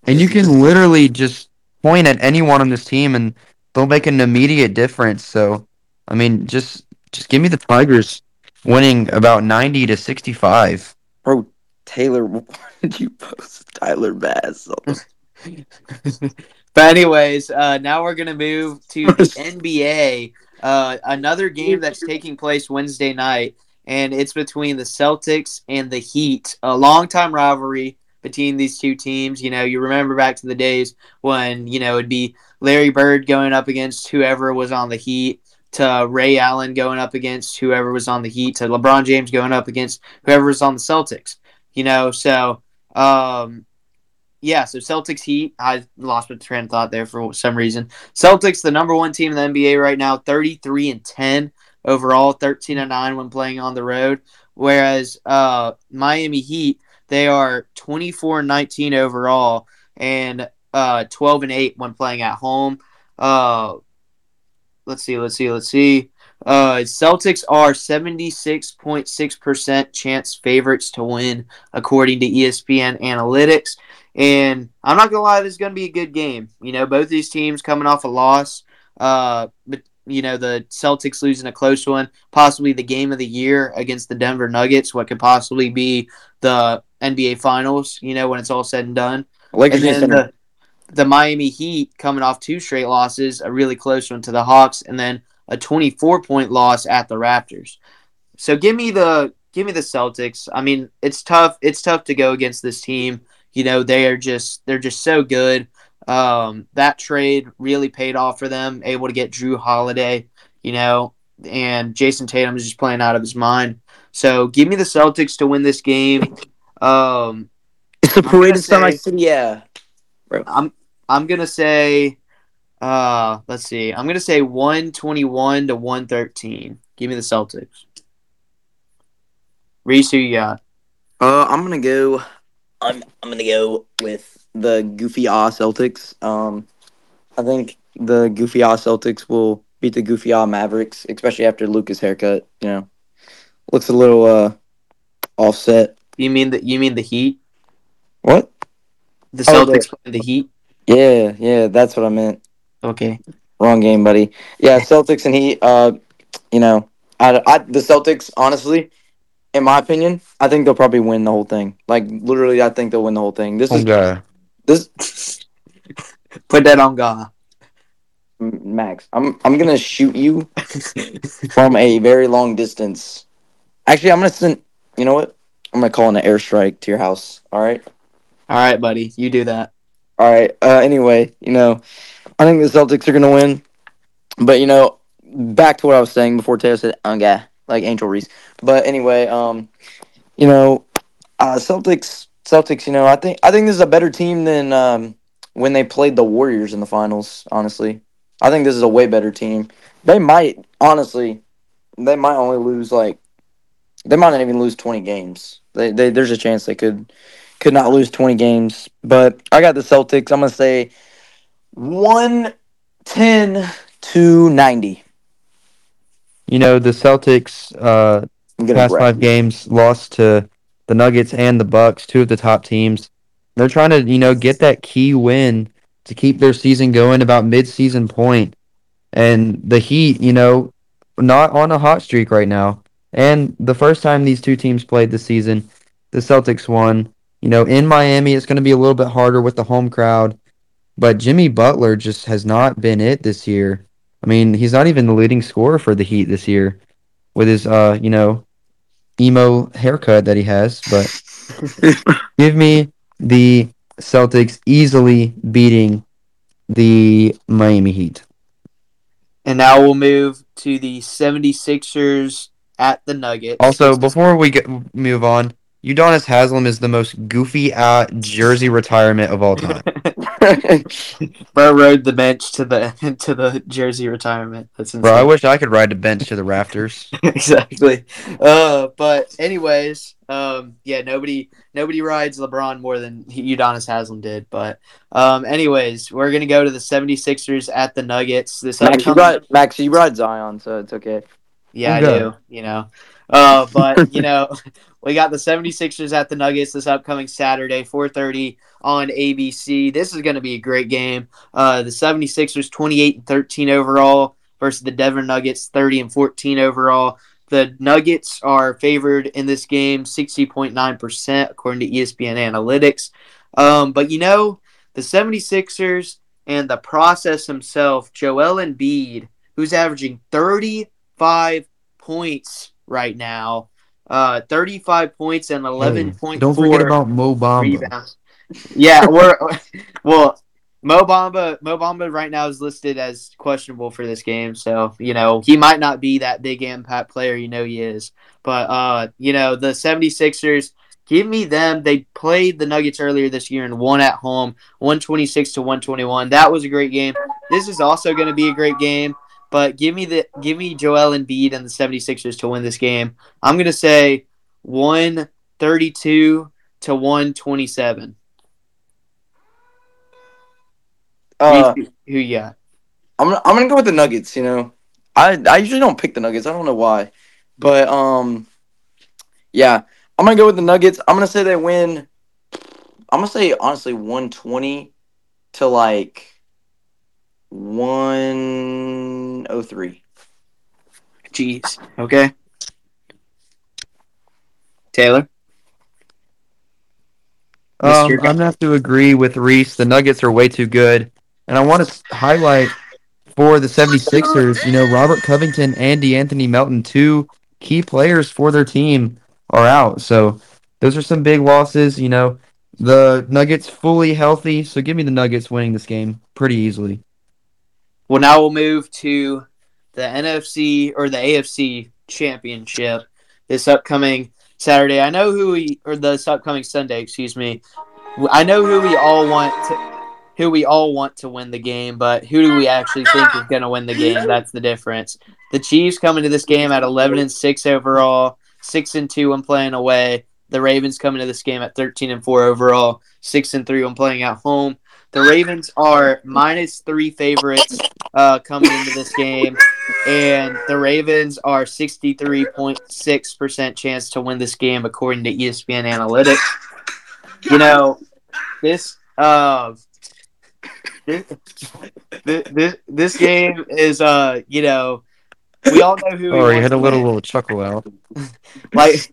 and you can literally just point at anyone on this team, and they'll make an immediate difference. So, I mean, just just give me the Tigers winning about 90 to 65. Bro, Taylor, why did you post Tyler Bass? But anyways, uh, now we're gonna move to the NBA. Uh, another game that's taking place Wednesday night, and it's between the Celtics and the Heat. A long-time rivalry between these two teams. You know, you remember back to the days when you know it'd be Larry Bird going up against whoever was on the Heat, to Ray Allen going up against whoever was on the Heat, to LeBron James going up against whoever was on the Celtics. You know, so um, yeah, so Celtics Heat. I lost my train of thought there for some reason. Celtics, the number one team in the NBA right now, 33 and 10 overall, 13 and 9 when playing on the road. Whereas uh, Miami Heat, they are 24 and 19 overall and uh, 12 and 8 when playing at home. Uh, let's see, let's see, let's see. Uh, Celtics are 76.6% chance favorites to win, according to ESPN Analytics. And I'm not gonna lie, this is gonna be a good game. You know, both these teams coming off a loss. Uh, but you know, the Celtics losing a close one, possibly the game of the year against the Denver Nuggets, what could possibly be the NBA Finals. You know, when it's all said and done. Lakers and then the, the Miami Heat coming off two straight losses, a really close one to the Hawks, and then a 24 point loss at the Raptors. So give me the give me the Celtics. I mean, it's tough. It's tough to go against this team. You know, they are just they're just so good. Um, that trade really paid off for them, able to get Jrue Holiday, you know, and Jayson Tatum is just playing out of his mind. So give me the Celtics to win this game. Um, It's the parade of Sun City, yeah. I'm I'm gonna say, uh, let's see, I'm gonna say 121 to 113. Give me the Celtics. Reese, who you got? Uh, I'm gonna go. I'm I'm gonna go with the goofy ah Celtics. Um, I think the goofy ah Celtics will beat the goofy ah Mavericks, especially after Luka's haircut. You know, looks a little uh offset. You mean the you mean the Heat? What? The Oh, Celtics playing the Heat? Yeah, yeah, that's what I meant. Okay. Wrong game, buddy. Yeah, Celtics and Heat. Uh, you know, I, I the Celtics honestly. In my opinion, I think they'll probably win the whole thing. Like literally, I think they'll win the whole thing. This is Okay. this Put that on God. Max. I'm I'm gonna shoot you from a very long distance. Actually, I'm gonna send. You know what? I'm gonna call an airstrike to your house. All right. All right, buddy. You do that. All right. Uh, anyway, you know, I think the Celtics are gonna win, but you know, back to what I was saying before Taylor said, "Okay," like Angel Reese. But anyway, um, you know, uh, Celtics, Celtics. You know, I think I think this is a better team than um when they played the Warriors in the finals. Honestly, I think this is a way better team. They might honestly, they might only lose like, they might not even lose twenty games. They, they there's a chance they could could not lose 20 games. But I got the Celtics. I'm going to say 110 to 90. You know, the Celtics uh past five games lost to the Nuggets and the Bucks, two of the top teams. They're trying to, you know, get that key win to keep their season going about mid-season point. And the Heat, you know, not on a hot streak right now. And the first time these two teams played this season, the Celtics won. You know, in Miami, it's going to be a little bit harder with the home crowd. But Jimmy Butler just has not been it this year. I mean, he's not even the leading scorer for the Heat this year with his, uh, you know, emo haircut that he has. But give me the Celtics easily beating the Miami Heat. And now we'll move to the 76ers at the Nuggets. Also, before we get, move on, Udonis Haslem is the most goofy uh, jersey retirement of all time. Bro rode the bench to the to the jersey retirement. That's insane. Bro, I wish I could ride the bench to the rafters. exactly. Uh, but anyways, um, yeah, nobody nobody rides LeBron more than Udonis Haslem did. But um, anyways, we're gonna go to the 76ers at the Nuggets. This Max, you upcoming- ride, Max, you ride Zion, so it's okay. yeah, I do. You know, uh, but you know, we got the 76ers at the Nuggets this upcoming Saturday, 4:30 on ABC. This is going to be a great game. Uh, the 76ers 28 and 13 overall versus the Denver Nuggets 30 and 14 overall. The Nuggets are favored in this game 60.9% according to ESPN Analytics. Um, but you know, the 76ers and the process himself, Joel Embiid, who's averaging 35 points right now. Uh, 35 points and 11.4 Don't forget about Mo Bamba. rebounds. Yeah, we're well. Mo Bamba, Mo Bamba right now is listed as questionable for this game, so you know he might not be that big impact player. You know he is, but uh, you know the 76ers, give me them. They played the Nuggets earlier this year and won at home, 126 to 121. That was a great game. This is also going to be a great game, but give me the give me Joel Embiid and the 76ers to win this game. I'm going to say 132 to 127. Uh, who, who you got? I'm gonna, I'm gonna go with the Nuggets. You know, I I usually don't pick the Nuggets. I don't know why, but um, yeah, I'm gonna go with the Nuggets. I'm gonna say they win. I'm gonna say honestly 120 to like 103. Jeez. Okay. Taylor. Um, I'm gonna have to agree with Reese. The Nuggets are way too good, and I want to highlight for the 76ers, you know, Robert Covington and De'Anthony Melton, two key players for their team, are out. So those are some big losses. You know, the Nuggets fully healthy, so give me the Nuggets winning this game pretty easily. Well, now we'll move to the NFC or the AFC championship this upcoming Saturday. I know who we or this upcoming Sunday, excuse me. I know who we all want to who we all want to win the game, but who do we actually think is going to win the game? That's the difference. The Chiefs coming to this game at 11 and 6 overall, 6 and 2 when playing away. The Ravens coming to this game at 13 and 4 overall, 6 and 3 when playing at home. The Ravens are minus 3 favorites uh, coming into this game and the Ravens are 63.6% chance to win this game according to ESPN Analytics. You know, this uh this, this, this game is uh you know we all know who. You had a little little chuckle out. like,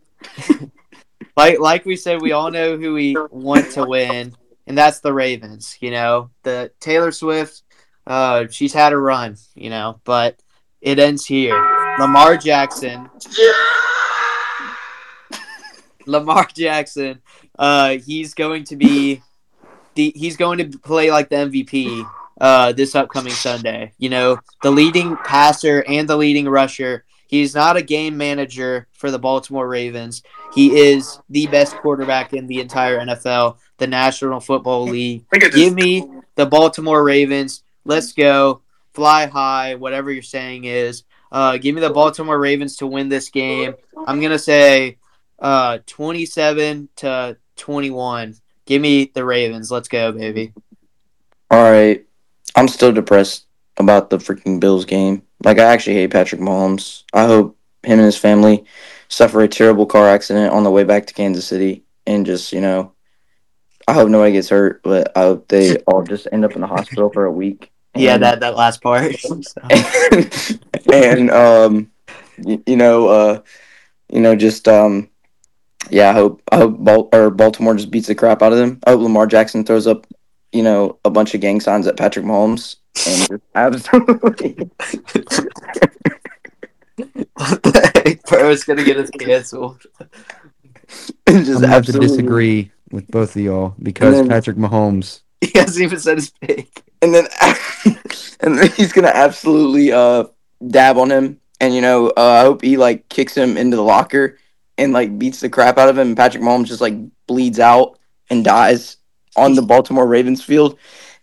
like, like we said, we all know who we want to win, and that's the Ravens. You know, the Taylor Swift. Uh, she's had a run, you know, but it ends here. Lamar Jackson. Lamar Jackson. Uh, he's going to be the he's going to play like the MVP uh, this upcoming Sunday. You know, the leading passer and the leading rusher. He's not a game manager for the Baltimore Ravens. He is the best quarterback in the entire NFL, the National Football League. Give me the Baltimore Ravens. Let's go. Fly high, whatever you're saying is. Uh, give me the Baltimore Ravens to win this game. I'm going to say uh, 27 to 21. Give me the Ravens. Let's go, baby. All right. I'm still depressed about the freaking Bills game. Like, I actually hate Patrick Mahomes. I hope him and his family suffer a terrible car accident on the way back to Kansas City and just, you know, I hope nobody gets hurt, but I hope they all just end up in the hospital for a week. Yeah, that, that last part. and, and um, you, you know, uh, you know, just um, yeah. I hope I hope Bal- or Baltimore just beats the crap out of them. I hope Lamar Jackson throws up, you know, a bunch of gang signs at Patrick Mahomes and just absolutely. what the heck, bro? It's gonna get us canceled. and just I'm gonna have to disagree with both of y'all because then- Patrick Mahomes. He hasn't even said his pick. and then and then he's gonna absolutely uh dab on him. And you know uh, i hope he like kicks him into the locker and like beats the crap out of him. And patrick mahomes just like bleeds out and dies on the baltimore ravens field.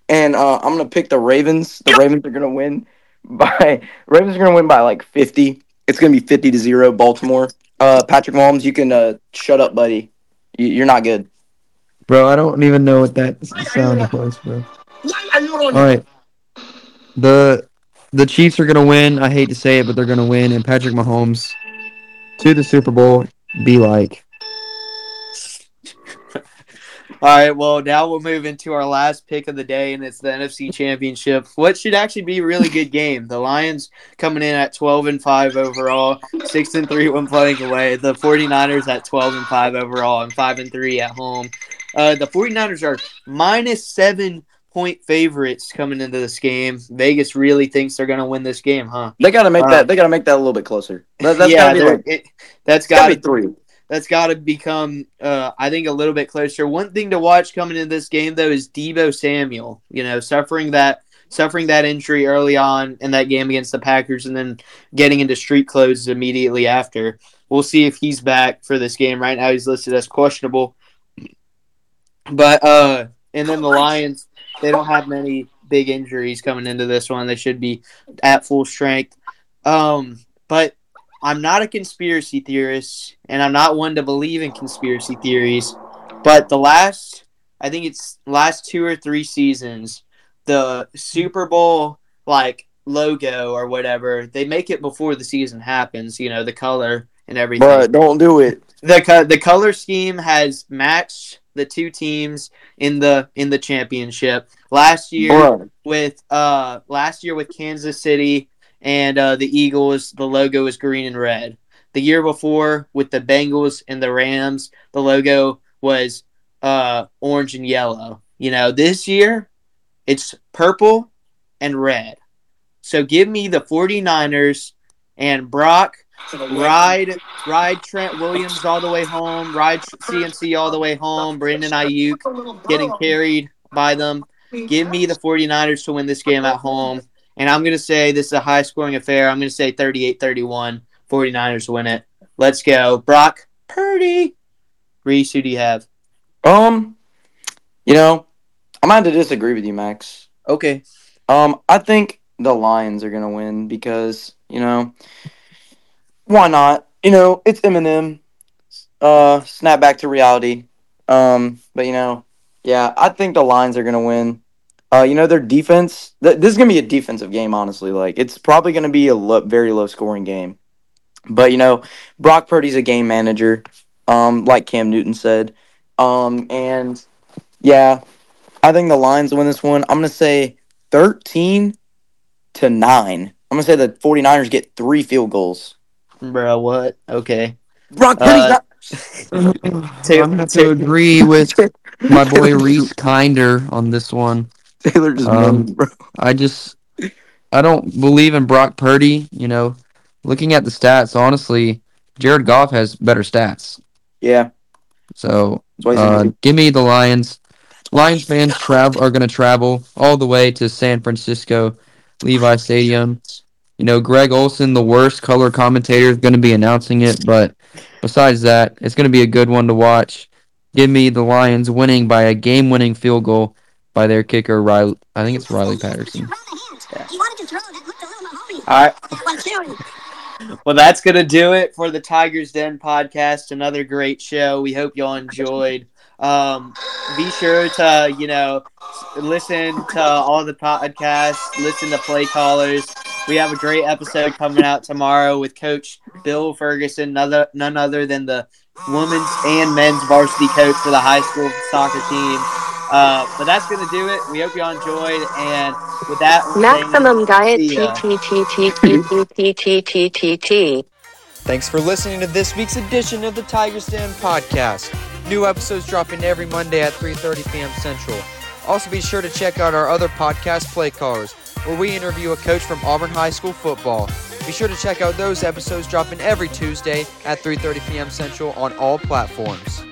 And uh, i'm gonna pick the ravens. The ravens are gonna win by ravens are gonna win by like 50 it's gonna be 50 to 0 baltimore. Uh patrick mahomes you can uh shut up buddy. You- you're not good Bro, I don't even know what that sound was, bro. All right. The the Chiefs are gonna win. I hate to say it, but they're gonna win. And Patrick Mahomes to the Super Bowl. Be like, All right, well, now we'll move into our last pick of the day, and it's the NFC Championship. What should actually be a really good game. The Lions coming in at 12 and 5 overall, 6 and 3 when playing away. The 49ers at 12 and 5 overall and 5 and 3 at home. Uh, the 49ers are minus 7 point favorites coming into this game. Vegas really thinks they're going to win this game, huh? they gotta make Uh, that they gotta make that a little bit closer that, that's yeah, gotta like it, that's it's gotta be three that's got to become, uh, I think, a little bit closer. One thing to watch coming into this game, though, is Deebo Samuel. You know, suffering that suffering that injury early on in that game against the Packers, and then getting into street clothes immediately after. We'll see if he's back for this game. Right now, he's listed as questionable. But uh, and then the Lions, they don't have many big injuries coming into this one. They should be at full strength. Um, but I'm not a conspiracy theorist, and I'm not one to believe in conspiracy theories. But the last, I think it's last two or three seasons, the Super Bowl like logo or whatever, they make it before the season happens. You know, the color and everything But don't do it the co- the color scheme has matched the two teams in the in the championship last year Bruh. with uh last year with Kansas City and uh, the Eagles the logo is green and red. The year before with the Bengals and the Rams the logo was uh orange and yellow. You know, this year it's purple and red. So give me the 49ers and Brock ride ride Trent Williams all the way home, ride CMC all the way home, Brandon Aiyuk getting carried by them. Give me the 49ers to win this game at home. And I'm going to say this is a high scoring affair. I'm going to say 38 31. 49ers win it. Let's go. Brock Purdy. Reese, who do you have? Um, you know, I'm going to disagree with you, Max. Okay. Um, I think the Lions are gonna win because you know why not? You know it's Eminem. Uh, snap back to reality. Um, but you know, yeah, I think the Lions are gonna win. Uh, you know their defense. Th- this is gonna be a defensive game, honestly. Like it's probably gonna be a lo- very low scoring game. But you know, Brock Purdy's a game manager. Um, like Cam Newton said. Um, and yeah, I think the Lions win this one. I'm gonna say 13 to 9. I'm gonna say the 49ers get three field goals. Bro, what? Okay. Brock Purdy's Uh, not Two- I'm gonna have two- to agree with my boy Reese Kinder on this one. Taylor just Um, moaned, bro. I just I don't believe in Brock Purdy. You know, looking at the stats, honestly, Jared Goff has better stats. Yeah. So That's why he's uh, give me the Lions. Lions fans travel are going to travel all the way to San Francisco, Levi Stadium. You know, Greg Olsen, the worst color commentator, is going to be announcing it. But besides that, it's going to be a good one to watch. Give me the Lions winning by a game-winning field goal by their kicker, Riley. I think it's Riley Patterson. All right. Well, that's going to do it for the Tigers Den podcast. Another great show. We hope y'all enjoyed. Um, be sure to, you know, listen to all the podcasts, listen to play callers. We have a great episode coming out tomorrow with Coach Bill Ferguson, none, other than the women's and men's varsity coach for the high school soccer team. Uh, but that's going to do it. We hope you all enjoyed. And with that, maximum diet. Thanks for listening to this week's edition of the Tiger's Den podcast. New episodes dropping every Monday at 3:30 p.m. Central. Also, be sure to check out our other podcast, Play Callers where we interview a coach from Auburn High School football. Be sure to check out those episodes dropping every Tuesday at 3:30 p.m. Central on all platforms.